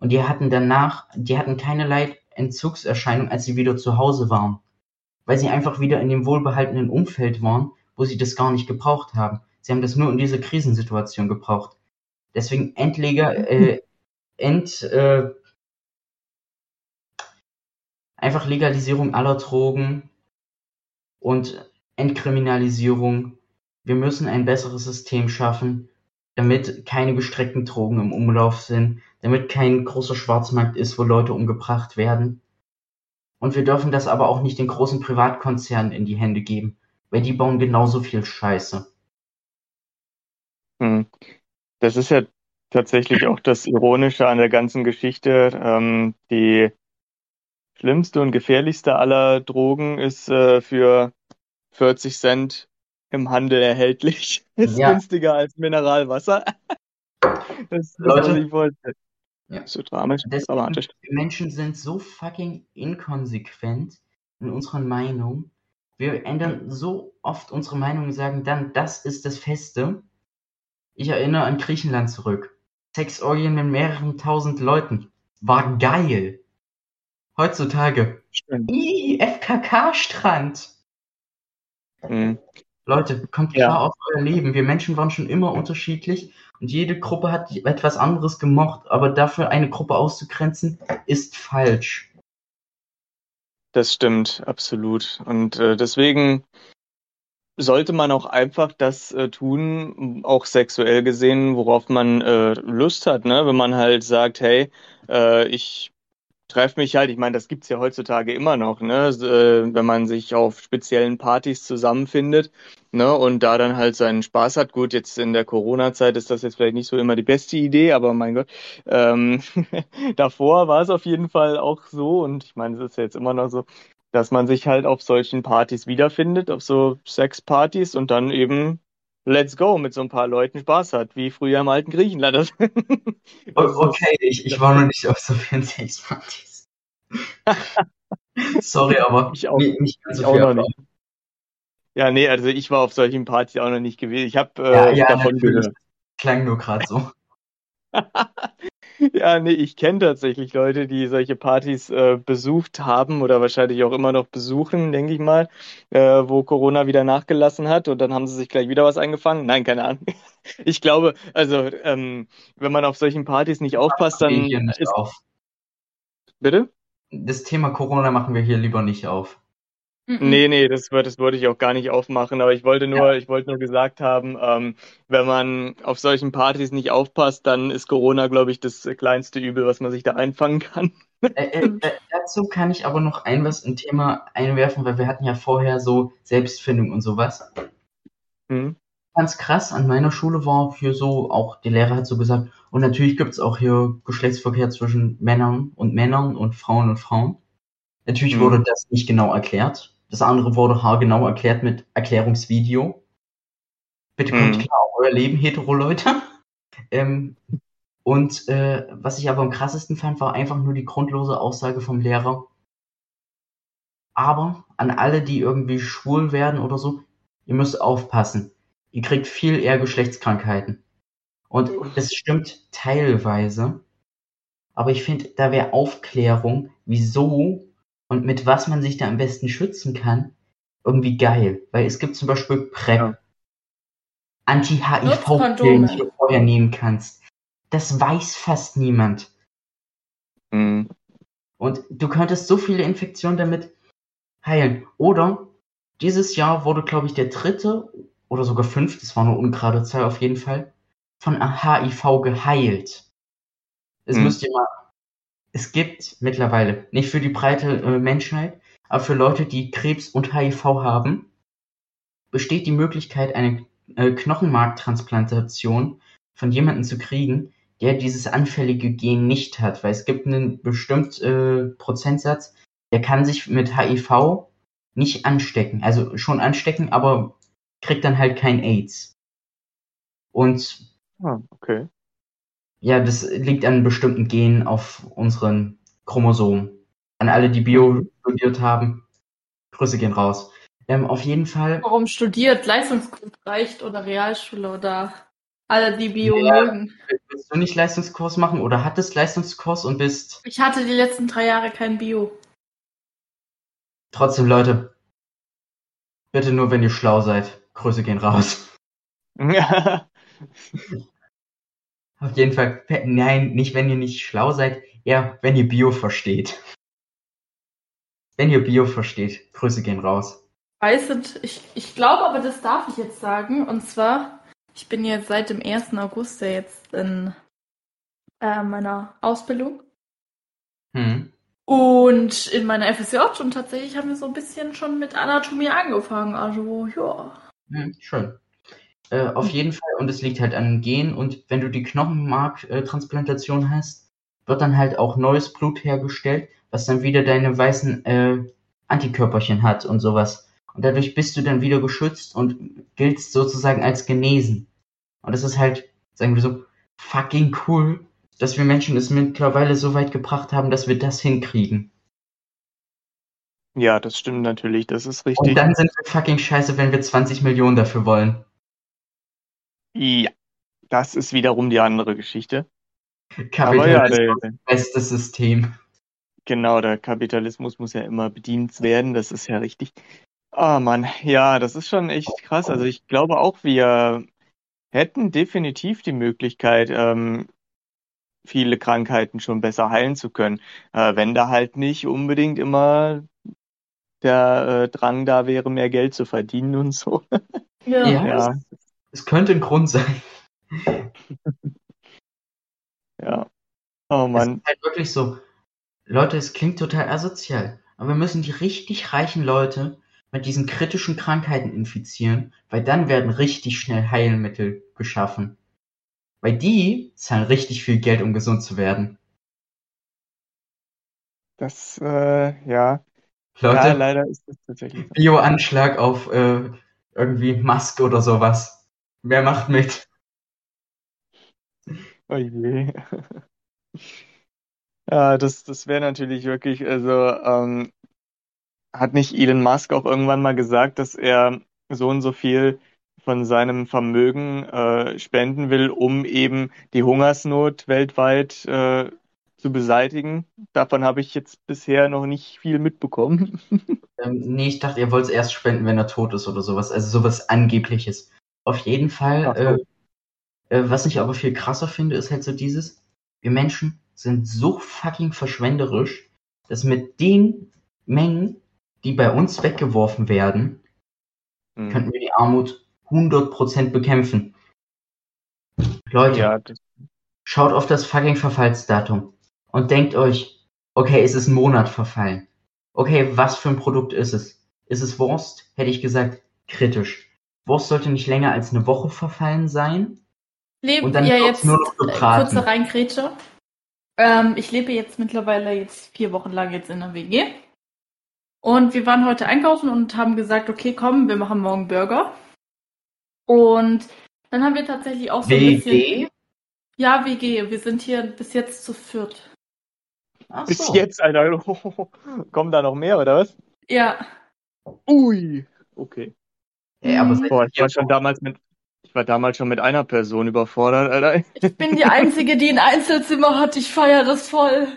[SPEAKER 2] Und die hatten danach, die hatten keinerlei Entzugserscheinung, als sie wieder zu Hause waren. Weil sie einfach wieder in dem wohlbehaltenen Umfeld waren, wo sie das gar nicht gebraucht haben. Sie haben das nur in dieser Krisensituation gebraucht. Deswegen Endleger, äh, End, äh, einfach Legalisierung aller Drogen und Entkriminalisierung. Wir müssen ein besseres System schaffen, damit keine gestreckten Drogen im Umlauf sind, damit kein großer Schwarzmarkt ist, wo Leute umgebracht werden. Und wir dürfen das aber auch nicht den großen Privatkonzernen in die Hände geben, weil die bauen genauso viel Scheiße.
[SPEAKER 3] Hm. Das ist ja tatsächlich auch das Ironische an der ganzen Geschichte. Ähm, die schlimmste und gefährlichste aller Drogen ist äh, für 40 Cent im Handel erhältlich. Ist
[SPEAKER 2] Ja.
[SPEAKER 3] günstiger als Mineralwasser. Das ist das,
[SPEAKER 2] Leute.
[SPEAKER 3] ich wollte.
[SPEAKER 2] Ja.
[SPEAKER 3] So dramatisch,
[SPEAKER 2] Deswegen,
[SPEAKER 3] dramatisch.
[SPEAKER 2] wir Menschen sind so fucking inkonsequent in unserer Meinung. Wir ändern so oft unsere Meinung und sagen dann, das ist das Feste. Ich erinnere an Griechenland zurück. Sexorgien mit mehreren tausend Leuten. War geil. Heutzutage.
[SPEAKER 3] Stimmt.
[SPEAKER 2] Ih, FKK-Strand.
[SPEAKER 3] Hm.
[SPEAKER 2] Leute, kommt
[SPEAKER 3] Ja.
[SPEAKER 2] klar auf euer Leben. Wir Menschen waren schon immer unterschiedlich und jede Gruppe hat etwas anderes gemocht, aber dafür eine Gruppe auszugrenzen, ist falsch.
[SPEAKER 3] Das stimmt, absolut. Und äh, deswegen sollte man auch einfach das äh, tun, auch sexuell gesehen, worauf man äh, Lust hat, ne? Wenn man halt sagt, hey, äh, ich treffe mich halt, ich meine, das gibt's ja heutzutage immer noch, ne? Äh, wenn man sich auf speziellen Partys zusammenfindet, ne? Und da dann halt seinen Spaß hat. Gut, jetzt in der Corona-Zeit ist das jetzt vielleicht nicht so immer die beste Idee, aber mein Gott, ähm, davor war es auf jeden Fall auch so und ich meine, es ist ja jetzt immer noch so, dass man sich halt auf solchen Partys wiederfindet, auf so Sexpartys und dann eben Let's go mit so ein paar Leuten Spaß hat, wie früher im alten Griechenland.
[SPEAKER 2] Okay, ich, ich war noch nicht auf so vielen Sexpartys. Sorry, aber
[SPEAKER 3] ich auch, nicht ganz so auch noch nicht. Ja, nee, also ich war auf solchen Partys auch noch nicht gewesen. Ich habe äh, ja, ja, davon gehört.
[SPEAKER 2] Klang nur gerade so.
[SPEAKER 3] Ja, nee, ich kenne tatsächlich Leute, die solche Partys äh, besucht haben oder wahrscheinlich auch immer noch besuchen, denke ich mal, äh, wo Corona wieder nachgelassen hat und dann haben sie sich gleich wieder was eingefangen. Nein, keine Ahnung. Ich glaube, also ähm, wenn man auf solchen Partys nicht aufpasst, dann
[SPEAKER 2] hier nicht
[SPEAKER 3] ist...
[SPEAKER 2] auf.
[SPEAKER 3] Bitte?
[SPEAKER 2] Das Thema Corona machen wir hier lieber nicht auf.
[SPEAKER 3] Mhm. Nee, nee, das, das wollte ich auch gar nicht aufmachen, aber ich wollte nur, ja. ich wollte nur gesagt haben, ähm, wenn man auf solchen Partys nicht aufpasst, dann ist Corona, glaube ich, das kleinste Übel, was man sich da einfangen kann.
[SPEAKER 2] Äh, äh, äh, dazu kann ich aber noch ein was ein Thema einwerfen, weil wir hatten ja vorher so Selbstfindung und sowas. Mhm. Ganz krass, an meiner Schule war hier so, auch die Lehrer hat so gesagt, und natürlich gibt es auch hier Geschlechtsverkehr zwischen Männern und Männern und Frauen und Frauen. Natürlich mhm. wurde das nicht genau erklärt. Das andere wurde haargenau erklärt mit Erklärungsvideo. Bitte kommt mhm. klar auf euer Leben, hetero-Leute. Ähm, und äh, was ich aber am krassesten fand, war einfach nur die grundlose Aussage vom Lehrer. Aber an alle, die irgendwie schwul werden oder so, ihr müsst aufpassen. Ihr kriegt viel eher Geschlechtskrankheiten. Und das stimmt teilweise. Aber ich finde, da wäre Aufklärung, wieso und mit was man sich da am besten schützen kann, irgendwie geil. Weil es gibt zum Beispiel PrEP. Ja. Anti-HIV-Pillen, die du vorher nehmen kannst. Das weiß fast niemand. Mhm. Und du könntest so viele Infektionen damit heilen. Oder dieses Jahr wurde, glaube ich, der dritte oder sogar fünfte, das war eine ungerade Zahl auf jeden Fall, von HIV geheilt. Es mhm. müsst ihr mal es gibt mittlerweile, nicht für die breite äh, Menschheit, aber für Leute, die Krebs und HIV haben, besteht die Möglichkeit, eine äh, Knochenmarktransplantation von jemandem zu kriegen, der dieses anfällige Gen nicht hat, weil es gibt einen bestimmten äh, Prozentsatz, der kann sich mit HIV nicht anstecken, also schon anstecken, aber kriegt dann halt kein AIDS. Und
[SPEAKER 3] ah, okay.
[SPEAKER 2] Ja, das liegt an bestimmten Genen auf unseren Chromosomen. An alle, die Bio studiert haben, Grüße gehen raus. Ähm, auf jeden Fall.
[SPEAKER 1] Warum studiert? Leistungskurs reicht oder Realschule oder alle, die Bio ja, mögen.
[SPEAKER 2] Willst du nicht Leistungskurs machen oder hattest Leistungskurs und bist.
[SPEAKER 1] Ich hatte die letzten drei Jahre kein Bio.
[SPEAKER 2] Trotzdem, Leute. Bitte nur, wenn ihr schlau seid. Grüße gehen raus. Auf jeden Fall, nein, nicht wenn ihr nicht schlau seid, eher wenn ihr Bio versteht. Wenn ihr Bio versteht, Grüße gehen raus.
[SPEAKER 1] Weißt ich, ich glaube aber, das darf ich jetzt sagen. Und zwar, ich bin jetzt seit dem 1. August ja jetzt in äh, meiner Ausbildung. Hm. Und in meiner FSJ und tatsächlich haben wir so ein bisschen schon mit Anatomie angefangen. Also, ja.
[SPEAKER 2] Hm, schön. Äh, auf jeden Fall, und es liegt halt an Gen. Und wenn du die Knochenmarktransplantation hast, wird dann halt auch neues Blut hergestellt, was dann wieder deine weißen äh, Antikörperchen hat und sowas. Und dadurch bist du dann wieder geschützt und giltst sozusagen als genesen. Und das ist halt, sagen wir so, fucking cool, dass wir Menschen es mittlerweile so weit gebracht haben, dass wir das hinkriegen.
[SPEAKER 3] Ja, das stimmt natürlich, das ist richtig.
[SPEAKER 2] Und dann sind wir fucking scheiße, wenn wir 20 Millionen dafür wollen.
[SPEAKER 3] Ja, das ist wiederum die andere Geschichte.
[SPEAKER 2] Kapitalismus, ja, der, bestes System.
[SPEAKER 3] Genau, der Kapitalismus muss ja immer bedient werden, das ist ja richtig. Oh Mann, ja, das ist schon echt krass. Also ich glaube auch, wir hätten definitiv die Möglichkeit, ähm, viele Krankheiten schon besser heilen zu können, äh, wenn da halt nicht unbedingt immer der äh, Drang da wäre, mehr Geld zu verdienen und so.
[SPEAKER 1] Ja.
[SPEAKER 2] Ja.
[SPEAKER 3] Ja,
[SPEAKER 2] Es könnte ein Grund sein.
[SPEAKER 3] ja. Oh
[SPEAKER 2] Es
[SPEAKER 3] Mann.
[SPEAKER 2] ist halt wirklich so, Leute, es klingt total asozial, aber wir müssen die richtig reichen Leute mit diesen kritischen Krankheiten infizieren, weil dann werden richtig schnell Heilmittel geschaffen. Weil die zahlen richtig viel Geld, um gesund zu werden.
[SPEAKER 3] Das, äh, ja. Ja,
[SPEAKER 2] Leute,
[SPEAKER 3] leider ist das tatsächlich.
[SPEAKER 2] Bio-Anschlag auf äh, irgendwie Musk oder sowas. Wer macht mit?
[SPEAKER 3] Oh je. Ja, das, das wäre natürlich wirklich, also, ähm, hat nicht Elon Musk auch irgendwann mal gesagt, dass er so und so viel von seinem Vermögen äh, spenden will, um eben die Hungersnot weltweit äh, zu beseitigen? Davon habe ich jetzt bisher noch nicht viel mitbekommen.
[SPEAKER 2] Ähm, nee, ich dachte, ihr wollt es erst spenden, wenn er tot ist oder sowas. Also sowas Angebliches. Auf jeden Fall, äh, äh, was ich aber viel krasser finde, ist halt so dieses, wir Menschen sind so fucking verschwenderisch, dass mit den Mengen, die bei uns weggeworfen werden,
[SPEAKER 3] Hm.
[SPEAKER 2] könnten wir die Armut 100% bekämpfen. Leute,
[SPEAKER 3] Ja,
[SPEAKER 2] schaut auf das fucking Verfallsdatum und denkt euch, okay, es ist ein Monat verfallen. Okay, was für ein Produkt ist es? Ist es Wurst? Hätte ich gesagt, kritisch. Wurst sollte nicht länger als eine Woche verfallen sein.
[SPEAKER 1] Lebe
[SPEAKER 2] Und dann
[SPEAKER 1] ja jetzt
[SPEAKER 2] nur noch
[SPEAKER 1] äh,
[SPEAKER 2] gebraten.
[SPEAKER 1] kurze Reingrätsche. Ähm, ich lebe jetzt mittlerweile jetzt vier Wochen lang jetzt in der WG. Und wir waren heute einkaufen und haben gesagt, okay, komm, wir machen morgen Burger. Und dann haben wir tatsächlich auch so ein bisschen.
[SPEAKER 2] WG?
[SPEAKER 1] Ja, WG. Wir sind hier bis jetzt zu viert.
[SPEAKER 2] Ach
[SPEAKER 3] bis
[SPEAKER 2] so.
[SPEAKER 3] jetzt, Alter. Kommen da noch mehr, oder was?
[SPEAKER 1] Ja.
[SPEAKER 3] Ui. Okay.
[SPEAKER 2] Ey, aber
[SPEAKER 1] Mhm.
[SPEAKER 3] Boah, ich war schon damals mit, ich war damals schon mit einer Person überfordert, Alter.
[SPEAKER 1] Ich bin die Einzige, die ein Einzelzimmer hat. Ich feiere das voll.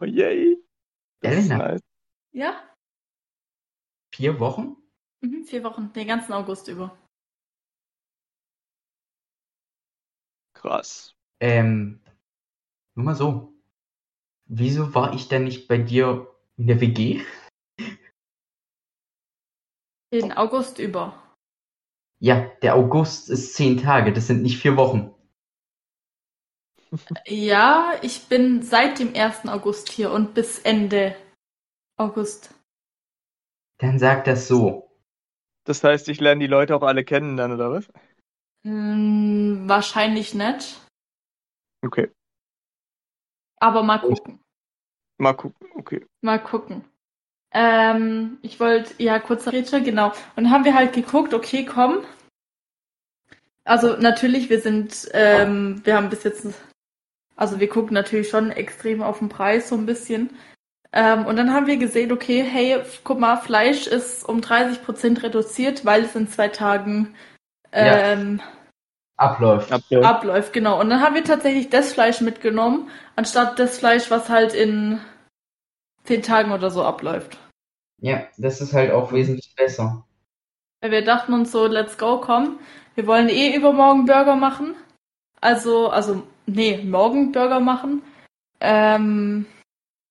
[SPEAKER 3] Oh, yay. Das ist
[SPEAKER 2] Elena,
[SPEAKER 3] nice.
[SPEAKER 1] Ja?
[SPEAKER 2] vier Wochen?
[SPEAKER 1] Mhm, vier Wochen, den ganzen August über.
[SPEAKER 3] Krass.
[SPEAKER 2] Ähm, nur mal so. Wieso war ich denn nicht bei dir in der WG?
[SPEAKER 1] Den August über.
[SPEAKER 2] Ja, der August ist zehn Tage, das sind nicht vier Wochen.
[SPEAKER 1] Ja, ich bin seit dem 1. August hier und bis Ende August.
[SPEAKER 2] Dann sag das so.
[SPEAKER 3] Das heißt, ich lerne die Leute auch alle kennen dann, oder was?
[SPEAKER 1] Hm, wahrscheinlich nicht.
[SPEAKER 3] Okay.
[SPEAKER 1] Aber mal gucken.
[SPEAKER 3] Mal gucken. Okay.
[SPEAKER 1] Mal gucken. Ähm, ich wollte, ja, kurzer Rätsel, genau. Und dann haben wir halt geguckt, okay, komm. Also natürlich, wir sind, ähm, wir haben bis jetzt, also wir gucken natürlich schon extrem auf den Preis so ein bisschen. Ähm, und dann haben wir gesehen, okay, hey, guck mal, Fleisch ist um 30% reduziert, weil es in zwei Tagen
[SPEAKER 2] Ja.
[SPEAKER 1] ähm,
[SPEAKER 2] Abläuft.
[SPEAKER 3] Abläuft.
[SPEAKER 1] abläuft, genau. Und dann haben wir tatsächlich das Fleisch mitgenommen, anstatt das Fleisch, was halt in zehn Tagen oder so abläuft.
[SPEAKER 2] Ja, das ist halt auch wesentlich besser.
[SPEAKER 1] Weil wir dachten uns so, let's go, komm. Wir wollen eh übermorgen Burger machen. Also, also, nee, morgen Burger machen. Ähm,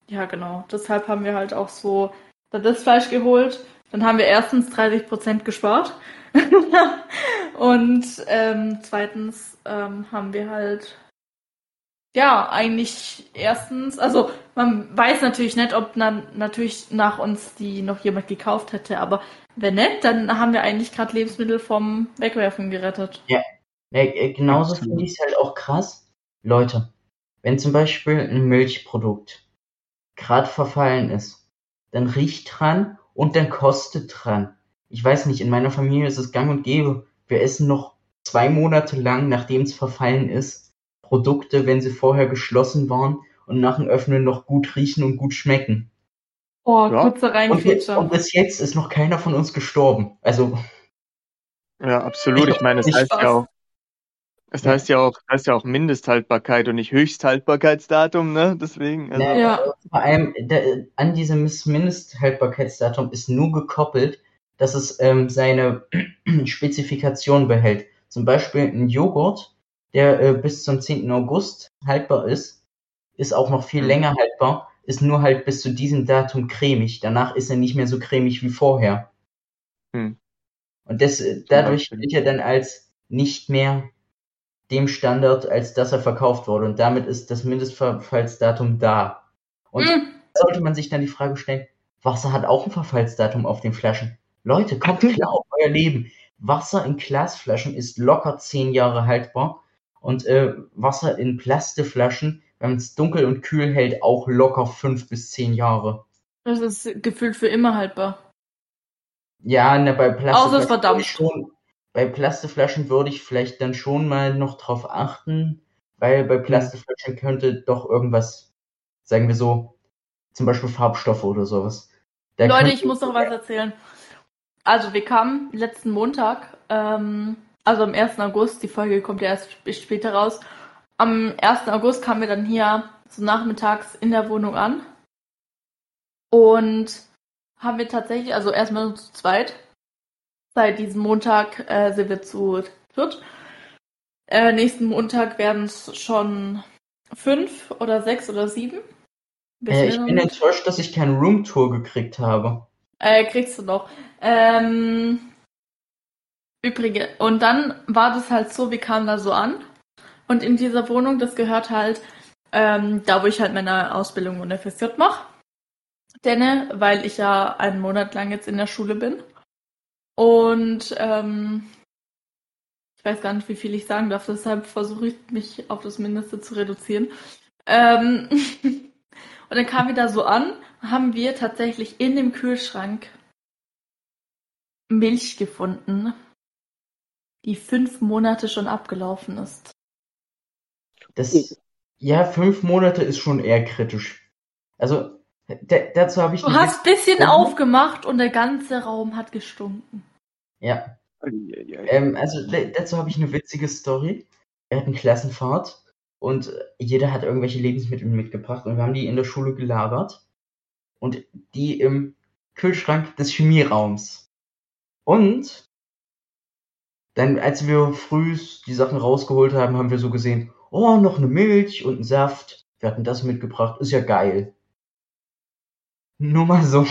[SPEAKER 1] ja, genau. Deshalb haben wir halt auch so das Fleisch geholt. Dann haben wir erstens 30% gespart. Und ähm, zweitens ähm, haben wir halt ja eigentlich erstens, also man weiß natürlich nicht, ob dann natürlich nach uns die noch jemand gekauft hätte, aber wenn nicht, dann haben wir eigentlich gerade Lebensmittel vom Wegwerfen gerettet.
[SPEAKER 2] Ja, äh, genauso finde ich es halt auch krass. Leute, wenn zum Beispiel ein Milchprodukt gerade verfallen ist, dann riecht dran und dann kostet dran. Ich weiß nicht, in meiner Familie ist es gang und gäbe. Wir essen noch zwei Monate lang, nachdem es verfallen ist, Produkte, wenn sie vorher geschlossen waren und nach dem Öffnen noch gut riechen und gut schmecken.
[SPEAKER 1] Oh,
[SPEAKER 3] Ja.
[SPEAKER 1] kurze
[SPEAKER 2] Und,
[SPEAKER 1] Reingrätsche.
[SPEAKER 2] und bis jetzt ist noch keiner von uns gestorben. Also,
[SPEAKER 3] Ja, absolut. Ich meine, es heißt
[SPEAKER 1] Spaß.
[SPEAKER 3] ja auch, es
[SPEAKER 2] Ja.
[SPEAKER 3] heißt ja auch, heißt ja auch Mindesthaltbarkeit und nicht Höchsthaltbarkeitsdatum, ne? Deswegen, also,
[SPEAKER 1] Ja.
[SPEAKER 2] Vor allem der, an diesem Mindesthaltbarkeitsdatum ist nur gekoppelt, dass es ähm, seine Spezifikation behält. Zum Beispiel ein Joghurt, der äh, bis zum 10. August haltbar ist, ist auch noch viel
[SPEAKER 3] Mhm.
[SPEAKER 2] länger haltbar, ist nur halt bis zu diesem Datum cremig. Danach ist er nicht mehr so cremig wie vorher.
[SPEAKER 3] Hm.
[SPEAKER 2] Und das, dadurch
[SPEAKER 3] Beispiel.
[SPEAKER 2] gilt er dann als nicht mehr dem Standard, als dass er verkauft wurde. Und damit ist das Mindestverfallsdatum da. Und
[SPEAKER 1] Mm,
[SPEAKER 2] sollte man sich dann die Frage stellen, Wasser hat auch ein Verfallsdatum auf den Flaschen. Leute, kommt klar auf euer Leben. Wasser in Glasflaschen ist locker zehn Jahre haltbar und äh, Wasser in Plastikflaschen, wenn man es dunkel und kühl hält, auch locker fünf bis zehn Jahre.
[SPEAKER 1] Das ist gefühlt für immer haltbar.
[SPEAKER 2] Ja, ne, bei
[SPEAKER 1] Außer es
[SPEAKER 2] schon, bei Plastikflaschen würde ich vielleicht dann schon mal noch drauf achten, weil bei Plastikflaschen könnte doch irgendwas, sagen wir so, zum Beispiel Farbstoffe oder sowas. Da
[SPEAKER 1] Leute, ich muss noch was erzählen. Also, wir kamen letzten Montag, ähm, also am 1. August, die Folge kommt ja erst sp- später raus. Am 1. August kamen wir dann hier so nachmittags in der Wohnung an. Und haben wir tatsächlich, also erstmal nur zu zweit. Seit diesem Montag äh, sind wir zu dritt. Äh, nächsten Montag werden es schon fünf oder sechs oder sieben.
[SPEAKER 2] Äh, ich bin enttäuscht, dass ich keine Roomtour gekriegt habe.
[SPEAKER 1] Äh, kriegst du noch. Ähm, übrige. Und dann war das halt so, wir kamen da so an. Und in dieser Wohnung, das gehört halt, ähm, da wo ich halt meine Ausbildung und FSJ mache. Denn, weil ich ja einen Monat lang jetzt in der Schule bin. Und ähm, ich weiß gar nicht, wie viel ich sagen darf, deshalb versuche ich mich auf das Mindeste zu reduzieren. Ähm, und dann kamen wir da so an, haben wir tatsächlich in dem Kühlschrank Milch gefunden, die fünf Monate schon abgelaufen ist.
[SPEAKER 2] Das, ja, fünf Monate ist schon eher kritisch. Also, da- dazu habe ich
[SPEAKER 1] Du hast ein bisschen
[SPEAKER 2] Warum?
[SPEAKER 1] aufgemacht und der ganze Raum hat gestunken.
[SPEAKER 2] Ja, ähm, also da- dazu habe ich eine witzige Story. Wir hatten Klassenfahrt und jeder hat irgendwelche Lebensmittel mitgebracht und wir haben die in der Schule gelagert und die im Kühlschrank des Chemieraums. Und dann, als wir früh die Sachen rausgeholt haben, haben wir so gesehen, oh, noch eine Milch und ein Saft. Wir hatten das mitgebracht, ist ja geil. Nur mal so.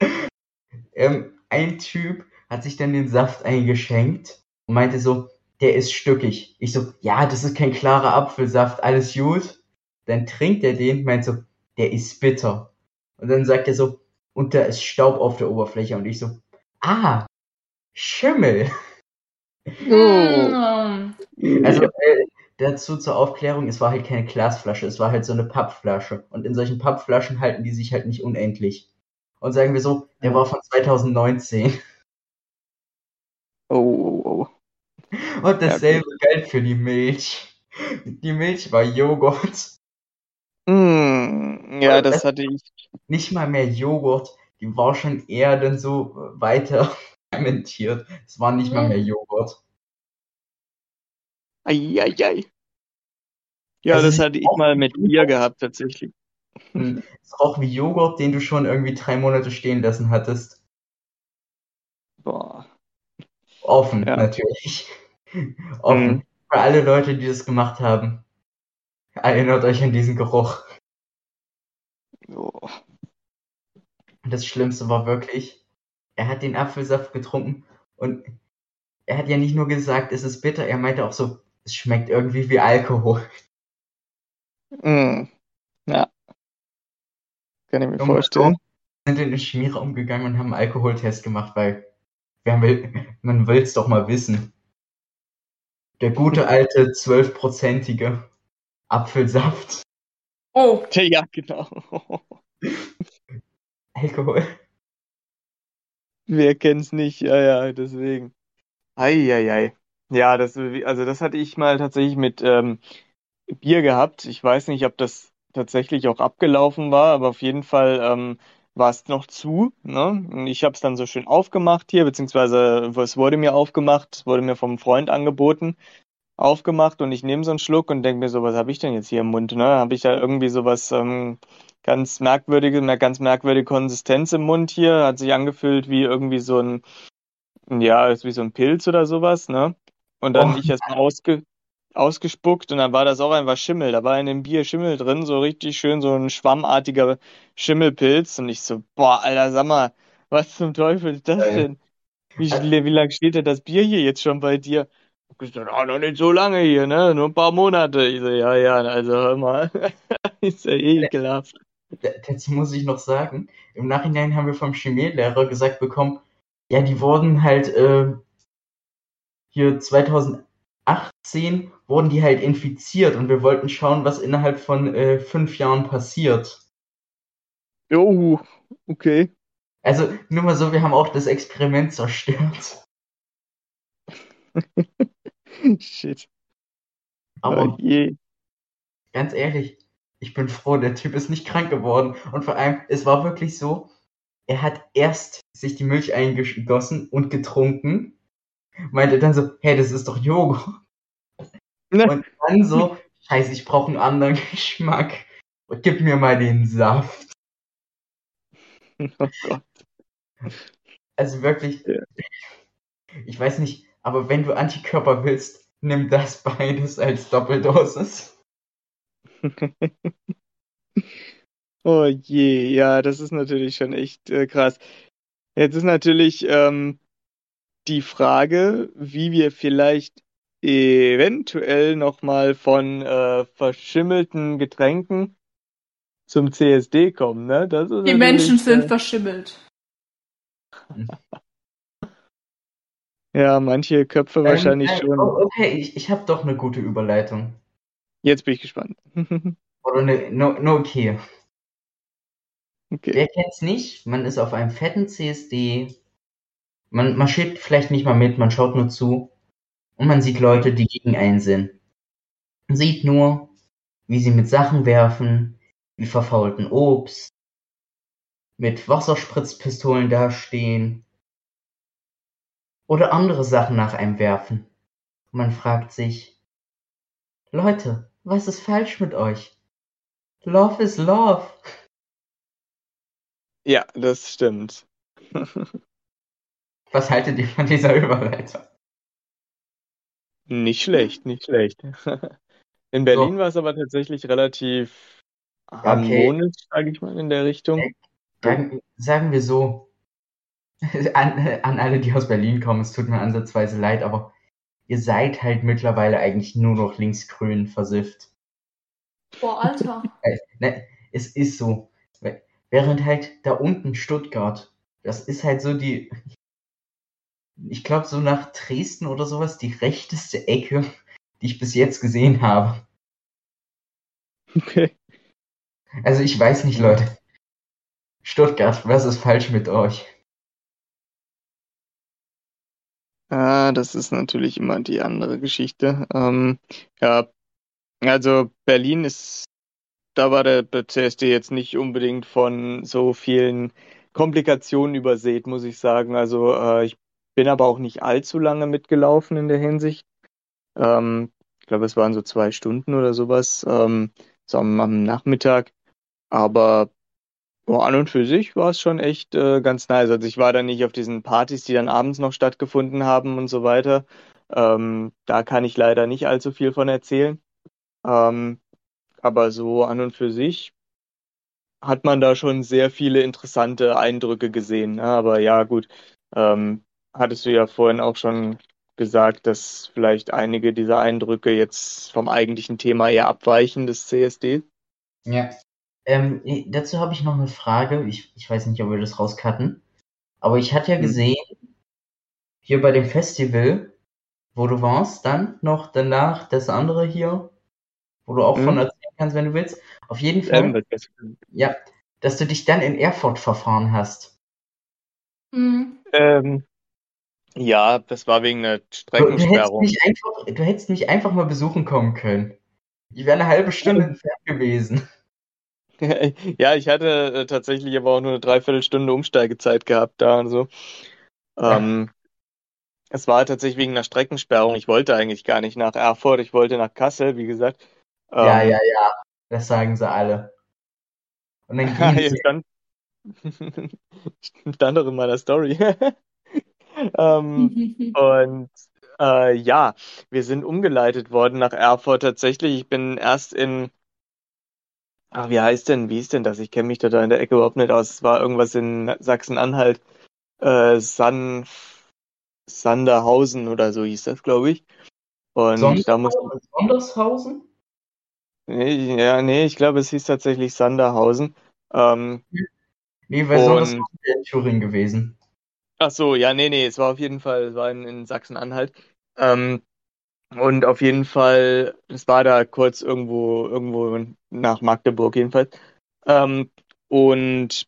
[SPEAKER 2] ähm, ein Typ hat sich dann den Saft eingeschenkt und meinte so, der ist stückig. Ich so, ja, das ist kein klarer Apfelsaft, alles gut. Dann trinkt er den, meint so, der ist bitter. Und dann sagt er so, und da ist Staub auf der Oberfläche. Und ich so, ah, Schimmel.
[SPEAKER 1] Mm.
[SPEAKER 2] Also äh, dazu zur Aufklärung, es war halt keine Glasflasche, es war halt so eine Pappflasche. Und in solchen Pappflaschen halten die sich halt nicht unendlich. Und sagen wir so, der war von 2019.
[SPEAKER 3] Oh, oh, oh.
[SPEAKER 2] Und dasselbe galt für die Milch. Die Milch war Joghurt.
[SPEAKER 3] Mm, ja, das hatte ich.
[SPEAKER 2] Nicht mal mehr Joghurt. Die war schon eher dann so weiter fermentiert. Es war nicht mal mehr Joghurt.
[SPEAKER 3] Eieiei. Ja,
[SPEAKER 2] Also
[SPEAKER 3] das hatte ich mal mit. Bier gehabt, tatsächlich.
[SPEAKER 2] Hm, Es roch wie Joghurt, den du schon irgendwie drei Monate stehen lassen hattest.
[SPEAKER 3] Boah.
[SPEAKER 2] Offen,
[SPEAKER 3] Ja.
[SPEAKER 2] natürlich. Offen.
[SPEAKER 3] Mhm.
[SPEAKER 2] Für alle Leute, die das gemacht haben. Erinnert euch an diesen Geruch.
[SPEAKER 3] Oh.
[SPEAKER 2] Und das Schlimmste war wirklich, er hat den Apfelsaft getrunken und er hat ja nicht nur gesagt, es ist bitter, er meinte auch so, es schmeckt irgendwie wie Alkohol.
[SPEAKER 3] Mm. Ja. Kann ich mir
[SPEAKER 2] mal
[SPEAKER 3] vorstellen.
[SPEAKER 2] Wir sind in den Chemieraum gegangen und haben einen Alkoholtest gemacht, weil wer will, man will es doch mal wissen. Der gute alte zwölfprozentige Apfelsaft.
[SPEAKER 1] Oh,
[SPEAKER 3] Ja, genau.
[SPEAKER 2] Alkohol.
[SPEAKER 3] Wer kennt's nicht? Ja, ja, deswegen. Eieiei. Ja, das, also das hatte ich mal tatsächlich mit ähm, Bier gehabt. Ich weiß nicht, ob das tatsächlich auch abgelaufen war, aber auf jeden Fall ähm, war es noch zu. Ne? Und ich habe es dann so schön aufgemacht hier, beziehungsweise es wurde mir aufgemacht, wurde mir vom Freund angeboten, aufgemacht und ich nehme so einen Schluck und denke mir so, was habe ich denn jetzt hier im Mund? Ne? Habe ich da irgendwie sowas ähm, ganz merkwürdige, ganz merkwürdige Konsistenz im Mund hier, hat sich angefühlt wie irgendwie so ein, ja, wie so ein Pilz oder sowas, ne? Und dann
[SPEAKER 2] Oh
[SPEAKER 3] ich erstmal ausge, ausgespuckt und dann war das auch einfach Schimmel. Da war in dem Bier Schimmel drin, so richtig schön, so ein schwammartiger Schimmelpilz. Und ich so, boah, Alter, sag mal, was zum Teufel ist das denn? Wie, wie lange steht denn das Bier hier jetzt schon bei dir? Ich so, oh, noch nicht so lange hier, ne? Nur ein paar Monate. Ich so, ja, ja, also hör mal. ist ja ekelhaft.
[SPEAKER 2] Dazu muss ich noch sagen, im Nachhinein haben wir vom Chemielehrer gesagt bekommen, ja, die wurden halt äh, hier 2018 wurden die halt infiziert und wir wollten schauen, was innerhalb von äh, fünf Jahren passiert.
[SPEAKER 3] Oh, okay.
[SPEAKER 2] Also nur mal so, wir haben auch das Experiment zerstört.
[SPEAKER 3] Shit.
[SPEAKER 2] Aber
[SPEAKER 3] oh
[SPEAKER 2] ganz ehrlich, ich bin froh, der Typ ist nicht krank geworden. Und vor allem, es war wirklich so, er hat erst sich die Milch eingegossen und getrunken, meinte dann so, hey, das ist doch Joghurt.
[SPEAKER 3] Ne.
[SPEAKER 2] Und dann so, scheiße, ich brauche einen anderen Geschmack. Gib mir mal den Saft.
[SPEAKER 3] Oh Gott.
[SPEAKER 2] Also wirklich,
[SPEAKER 3] Ja.
[SPEAKER 2] ich weiß nicht, aber wenn du Antikörper willst, nimm das beides als Doppeldosis.
[SPEAKER 3] Oh je, ja, das ist natürlich schon echt äh, krass. Jetzt ist natürlich ähm, die Frage, wie wir vielleicht eventuell nochmal von äh, verschimmelten Getränken zum CSD kommen, ne? Das ist
[SPEAKER 1] Die Menschen sind
[SPEAKER 3] äh,
[SPEAKER 1] verschimmelt.
[SPEAKER 3] ja, manche Köpfe wahrscheinlich
[SPEAKER 2] Ähm, äh,
[SPEAKER 3] schon.
[SPEAKER 2] oh, okay, ich, ich habe doch eine gute Überleitung.
[SPEAKER 3] Jetzt bin ich gespannt.
[SPEAKER 2] Oder eine, nur, nur okay.
[SPEAKER 3] Okay.
[SPEAKER 2] Wer kennt's nicht? Man ist auf einem fetten CSD. Man marschiert vielleicht nicht mal mit, man schaut nur zu. Und man sieht Leute, die gegen einen sind. Man sieht nur, wie sie mit Sachen werfen, wie verfaulten Obst, mit Wasserspritzpistolen dastehen oder andere Sachen nach einem werfen. Und man fragt sich, Leute, was ist falsch mit euch? Love is love.
[SPEAKER 3] Ja, das stimmt.
[SPEAKER 2] Was haltet ihr von dieser Überleitung?
[SPEAKER 3] Nicht schlecht, nicht schlecht. In Berlin war es aber tatsächlich relativ harmonisch, sage ich mal, in der Richtung.
[SPEAKER 2] Sagen, sagen wir so, an, an alle, die aus Berlin kommen, es tut mir ansatzweise leid, aber ihr seid halt mittlerweile eigentlich nur noch linksgrün versifft.
[SPEAKER 1] Boah, Alter.
[SPEAKER 2] Äh, ne, es ist so. Während halt da unten Stuttgart, das ist halt so die, ich glaube so nach Dresden oder sowas, die rechteste Ecke, die ich bis jetzt gesehen habe.
[SPEAKER 3] Okay.
[SPEAKER 2] Also ich weiß nicht, Leute. Stuttgart, was ist falsch mit euch?
[SPEAKER 3] Ah, das ist natürlich immer die andere Geschichte. Ähm, ja, also Berlin ist, da war der CSD jetzt nicht unbedingt von so vielen Komplikationen übersät, muss ich sagen. Also äh, ich bin aber auch nicht allzu lange mitgelaufen in der Hinsicht. Ähm, ich glaube, es waren so zwei Stunden oder sowas, ähm, so am, am Nachmittag. Aber boah, an und für sich war es schon echt äh, ganz nice. Also ich war da nicht auf diesen Partys, die dann abends noch stattgefunden haben und so weiter. Ähm, da kann ich leider nicht allzu viel von erzählen. Ähm, aber so an und für sich hat man da schon sehr viele interessante Eindrücke gesehen. Ne? Aber ja, gut, ähm, hattest du ja vorhin auch schon gesagt, dass vielleicht einige dieser Eindrücke jetzt vom eigentlichen Thema eher abweichen des CSD.
[SPEAKER 2] Ja. Ähm, dazu habe ich noch eine Frage. Ich, ich weiß nicht, ob wir das rauscutten. Aber ich hatte ja
[SPEAKER 3] Hm.
[SPEAKER 2] gesehen, hier bei dem Festival, wo du warst, dann noch danach das andere hier, wo du auch
[SPEAKER 3] Hm.
[SPEAKER 2] von erzählen kannst, wenn du willst. Auf jeden Fall,
[SPEAKER 3] Ähm, das-
[SPEAKER 2] ja, dass du dich dann in Erfurt verfahren hast.
[SPEAKER 1] Hm.
[SPEAKER 3] ähm, ja, das war wegen einer
[SPEAKER 2] Du, du, hättest
[SPEAKER 3] Streckensperrung.
[SPEAKER 2] mich einfach, du hättest mich einfach mal besuchen kommen können. Ich wäre eine halbe Stunde entfernt gewesen.
[SPEAKER 3] Ja, ich hatte äh, tatsächlich aber auch nur eine Dreiviertelstunde Umsteigezeit gehabt da und so. Ähm, es war tatsächlich wegen einer Streckensperrung. Ich wollte eigentlich gar nicht nach Erfurt, ich wollte nach Kassel, wie gesagt.
[SPEAKER 2] Ja,
[SPEAKER 3] Ähm,
[SPEAKER 2] ja, ja. Das sagen sie alle. Und dann sie.
[SPEAKER 3] stand, stand doch in meiner Story. Ähm, und Äh, ja, wir sind umgeleitet worden nach Erfurt tatsächlich. Ich bin erst in, ach, wie heißt denn, wie ist denn das? Ich kenne mich da in der Ecke überhaupt nicht aus. Es war irgendwas in Sachsen-Anhalt, äh, San, Sanderhausen oder so hieß das, glaube ich. Und da musste
[SPEAKER 2] Sondershausen?
[SPEAKER 3] Nee, ja, nee, ich glaube, es hieß tatsächlich Sanderhausen. Ähm,
[SPEAKER 2] Nee, weil
[SPEAKER 3] Und-
[SPEAKER 2] Sondershausen wäre in Thüringen gewesen.
[SPEAKER 3] ach so, ja, nee, nee, es war auf jeden Fall, es war in, in Sachsen-Anhalt. Ähm, und auf jeden Fall, es war da kurz irgendwo, irgendwo nach Magdeburg jedenfalls. Ähm, und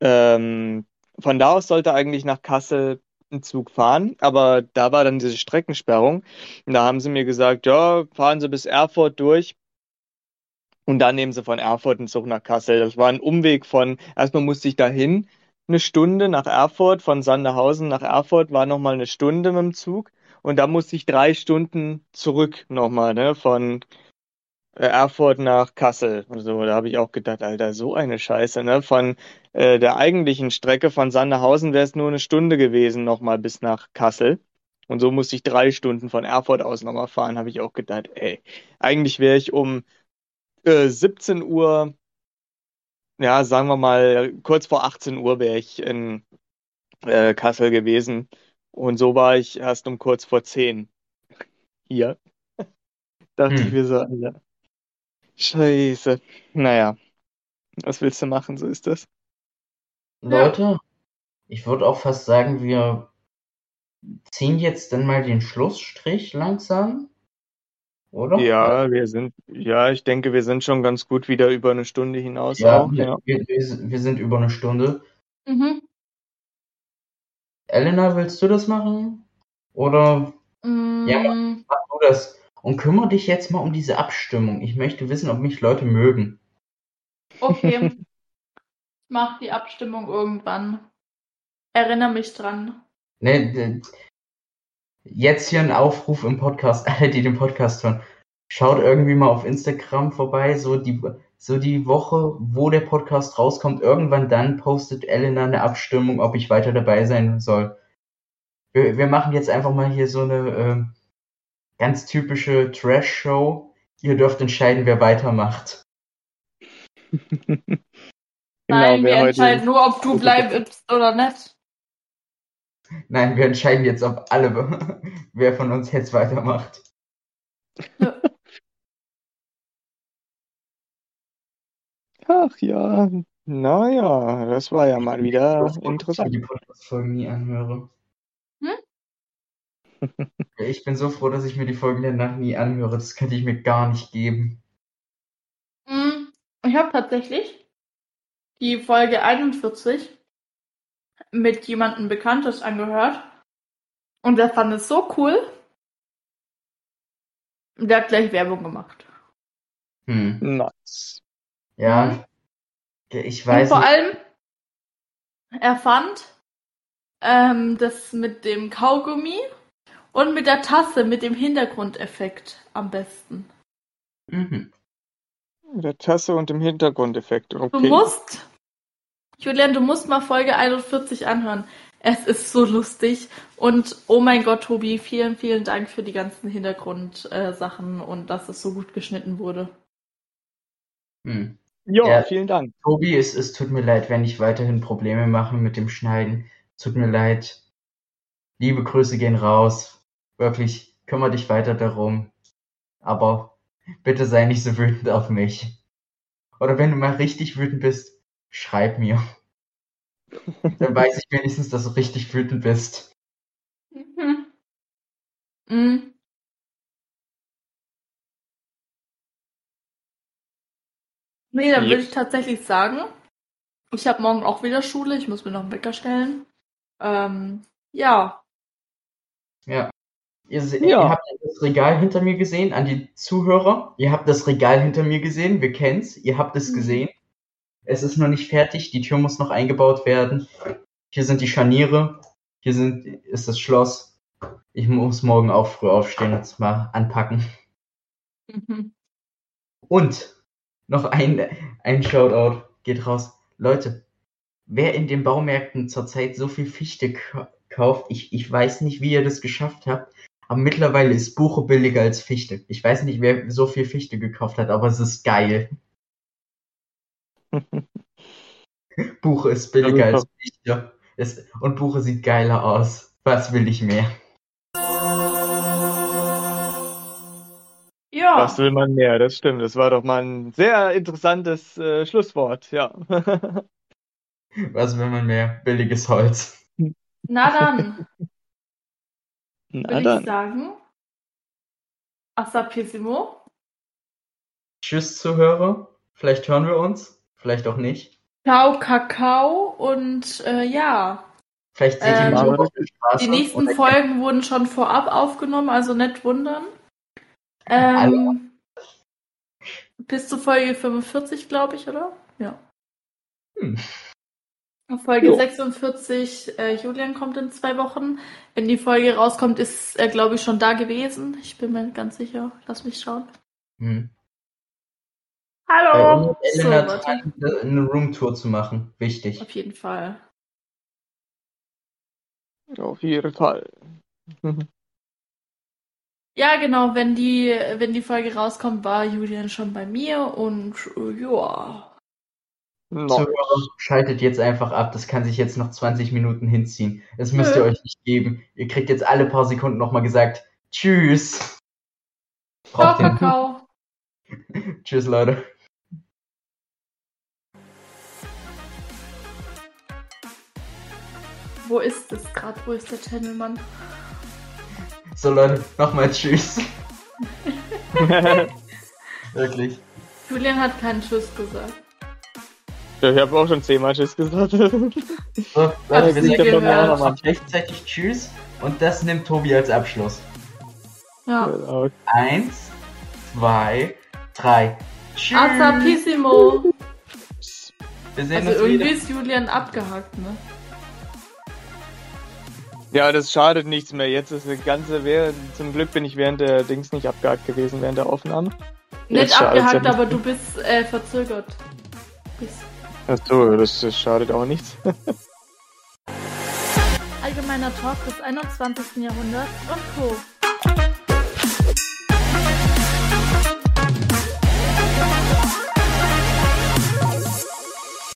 [SPEAKER 3] ähm, von da aus sollte eigentlich nach Kassel ein Zug fahren, aber da war dann diese Streckensperrung. Und da haben sie mir gesagt, ja, fahren Sie bis Erfurt durch. Und dann nehmen sie von Erfurt einen Zug nach Kassel. Das war ein Umweg von, erstmal musste ich dahin eine Stunde nach Erfurt, von Sanderhausen nach Erfurt war nochmal eine Stunde mit dem Zug. Und da musste ich drei Stunden zurück nochmal, ne, von äh, Erfurt nach Kassel. Und so, da habe ich auch gedacht, Alter, so eine Scheiße, ne? Von äh, der eigentlichen Strecke von Sanderhausen wäre es nur eine Stunde gewesen, nochmal bis nach Kassel. Und so musste ich drei Stunden von Erfurt aus nochmal fahren, habe ich auch gedacht, ey, eigentlich wäre ich um äh, 17 Uhr, ja, sagen wir mal, kurz vor 18 Uhr wäre ich in äh, Kassel gewesen. Und so war ich erst um kurz vor 10 hier. Dachte
[SPEAKER 2] Hm.
[SPEAKER 3] ich mir so, Alter. Scheiße. Naja, was willst du machen? So ist das.
[SPEAKER 2] Leute, ich würde auch fast sagen, wir ziehen jetzt dann mal den Schlussstrich langsam. Oder?
[SPEAKER 3] Ja, wir sind, ja, ich denke, wir sind schon ganz gut wieder über eine Stunde hinaus
[SPEAKER 2] Ja,
[SPEAKER 3] auch,
[SPEAKER 2] wir,
[SPEAKER 3] ja.
[SPEAKER 2] wir, wir sind über eine Stunde.
[SPEAKER 1] Mhm.
[SPEAKER 2] Elena, willst du das machen? Oder
[SPEAKER 1] Mm,
[SPEAKER 2] Ja, mach du das? Und kümmere dich jetzt mal um diese Abstimmung. Ich möchte wissen, ob mich Leute mögen.
[SPEAKER 1] okay. ich mach die Abstimmung irgendwann. Erinnere mich dran.
[SPEAKER 2] Ne, de- jetzt hier ein Aufruf im Podcast, alle, die den Podcast hören. Schaut irgendwie mal auf Instagram vorbei, so die, so die Woche, wo der Podcast rauskommt. Irgendwann dann postet Elena eine Abstimmung, ob ich weiter dabei sein soll. Wir, wir machen jetzt einfach mal hier so eine ähm, ganz typische Trash-Show. Ihr dürft entscheiden, wer weitermacht.
[SPEAKER 3] Genau,
[SPEAKER 1] Nein, wir entscheiden nur, ob du bleibst oder nicht.
[SPEAKER 2] Nein, wir entscheiden jetzt, ob alle, wer von uns jetzt weitermacht.
[SPEAKER 3] Ach ja, naja, das war ja mal wieder
[SPEAKER 2] Ich mir
[SPEAKER 3] interessant.
[SPEAKER 2] die Podcast-Folgen nie anhöre.
[SPEAKER 1] Hm?
[SPEAKER 2] Ich bin so froh, dass ich mir die Folgen danach nie anhöre. Das könnte ich mir gar nicht geben.
[SPEAKER 1] Mm, Ich habe tatsächlich die Folge 41 mit jemandem Bekanntes angehört. Und der fand es so cool. Der hat gleich Werbung gemacht.
[SPEAKER 2] Hm.
[SPEAKER 3] Nice.
[SPEAKER 2] Ja, ich
[SPEAKER 1] Und
[SPEAKER 2] weiß
[SPEAKER 1] vor
[SPEAKER 2] nicht.
[SPEAKER 1] allem, er fand ähm, das mit dem Kaugummi und mit der Tasse mit dem Hintergrundeffekt am besten.
[SPEAKER 2] Mhm.
[SPEAKER 3] Mit der Tasse und dem Hintergrundeffekt.
[SPEAKER 1] Du
[SPEAKER 3] Okay.
[SPEAKER 1] musst, Julian, du musst mal Folge 41 anhören. Es ist so lustig. Und oh mein Gott, Tobi, vielen, vielen Dank für die ganzen Hintergrundsachen äh, und dass es so gut geschnitten wurde.
[SPEAKER 2] Hm.
[SPEAKER 3] Ja,
[SPEAKER 2] Ja.
[SPEAKER 3] vielen Dank.
[SPEAKER 2] Tobi, es, es tut mir leid, wenn ich weiterhin Probleme mache mit dem Schneiden. Tut mir leid. Liebe Grüße gehen raus. Wirklich, kümmere dich weiter darum. Aber bitte sei nicht so wütend auf mich. Oder wenn du mal richtig wütend bist, schreib mir. Dann weiß ich wenigstens, dass du richtig wütend bist.
[SPEAKER 1] Mhm. Mhm. Nee, dann würde ich tatsächlich sagen, ich habe morgen auch wieder Schule, ich muss mir noch einen Wecker stellen. Ähm, ja.
[SPEAKER 2] Ja. Ihr, se-
[SPEAKER 3] Ja.
[SPEAKER 2] ihr habt das Regal hinter mir gesehen, an die Zuhörer. Ihr habt das Regal hinter mir gesehen, wir kennen's, ihr habt es
[SPEAKER 1] Mhm.
[SPEAKER 2] gesehen. Es ist noch nicht fertig, die Tür muss noch eingebaut werden. Hier sind die Scharniere, hier sind, ist das Schloss. Ich muss morgen auch früh aufstehen und es mal anpacken.
[SPEAKER 1] Mhm.
[SPEAKER 2] Und noch ein, ein Shoutout geht raus. Leute, wer in den Baumärkten zurzeit so viel Fichte k- gekauft. Ich, ich weiß nicht, wie ihr das geschafft habt. Aber mittlerweile ist Buche billiger als Fichte. Ich weiß nicht, wer so viel Fichte gekauft hat, aber es ist geil. Buche ist billiger als Fichte. Es, und Buche sieht geiler aus. Was will ich mehr?
[SPEAKER 1] Ja,
[SPEAKER 3] Was will man mehr? Das stimmt. Das war doch mal ein sehr interessantes äh, Schlusswort. Ja.
[SPEAKER 2] Was will man mehr? Billiges Holz.
[SPEAKER 1] na dann
[SPEAKER 3] Na
[SPEAKER 1] würde ich
[SPEAKER 3] dann.
[SPEAKER 1] sagen, Assapissimo.
[SPEAKER 2] Tschüss, Zuhörer. Vielleicht hören wir uns, vielleicht auch nicht.
[SPEAKER 1] Ciao, Kakao und äh, ja,
[SPEAKER 2] Vielleicht seht ihr
[SPEAKER 1] Ähm,
[SPEAKER 2] auf der Straße.
[SPEAKER 1] die nächsten Folgen wurden schon vorab aufgenommen, also nicht wundern. Ähm, bis zur Folge 45, glaube ich, oder? Ja.
[SPEAKER 2] Hm.
[SPEAKER 1] Folge
[SPEAKER 3] Jo.
[SPEAKER 1] 46, äh, Julian kommt in zwei Wochen. Wenn die Folge rauskommt, ist er, glaube ich, schon da gewesen. Ich bin mir ganz sicher. Lass mich schauen.
[SPEAKER 2] Hm.
[SPEAKER 1] Hallo!
[SPEAKER 2] Äh,
[SPEAKER 1] So,
[SPEAKER 2] dran, eine Roomtour zu machen. Wichtig.
[SPEAKER 1] Auf jeden Fall.
[SPEAKER 3] Auf jeden Fall.
[SPEAKER 1] Ja, genau, wenn die, wenn die Folge rauskommt, war Julian schon bei mir und äh, ja.
[SPEAKER 3] No.
[SPEAKER 2] Zuhörer, schaltet jetzt einfach ab. Das kann sich jetzt noch 20 Minuten hinziehen. Das müsst
[SPEAKER 1] Nö.
[SPEAKER 2] ihr euch nicht geben. Ihr kriegt jetzt alle paar Sekunden nochmal gesagt. Tschüss.
[SPEAKER 1] Ciao, Kakao.
[SPEAKER 2] Tschüss, Leute.
[SPEAKER 1] Wo ist es gerade? Wo ist der Channelmann?
[SPEAKER 2] So, Leute, nochmal Tschüss. Wirklich.
[SPEAKER 1] Julian hat keinen Tschüss gesagt.
[SPEAKER 3] Ja, ich habe auch schon zehnmal Tschüss gesagt.
[SPEAKER 2] So, Leute, wir
[SPEAKER 1] nie
[SPEAKER 2] sagen
[SPEAKER 1] gehört.
[SPEAKER 2] noch rechtzeitig Tschüss. Und das nimmt Tobi als Abschluss.
[SPEAKER 1] Ja.
[SPEAKER 3] Genau.
[SPEAKER 2] Eins, zwei, drei. Tschüss. Wir sehen
[SPEAKER 1] Also
[SPEAKER 2] uns
[SPEAKER 1] irgendwie
[SPEAKER 2] wieder.
[SPEAKER 1] ist Julian abgehakt, ne?
[SPEAKER 3] Ja, das schadet nichts mehr. Jetzt ist das Ganze, während, zum Glück bin ich während der Dings nicht abgehakt gewesen, während der Aufnahme.
[SPEAKER 1] Nicht
[SPEAKER 3] Jetzt
[SPEAKER 1] abgehakt,
[SPEAKER 3] ja
[SPEAKER 1] aber
[SPEAKER 3] nicht.
[SPEAKER 1] du bist äh, verzögert. Bist.
[SPEAKER 3] Achso, das, das schadet auch nichts.
[SPEAKER 1] Allgemeiner Talk des 21. Jahrhunderts und Co.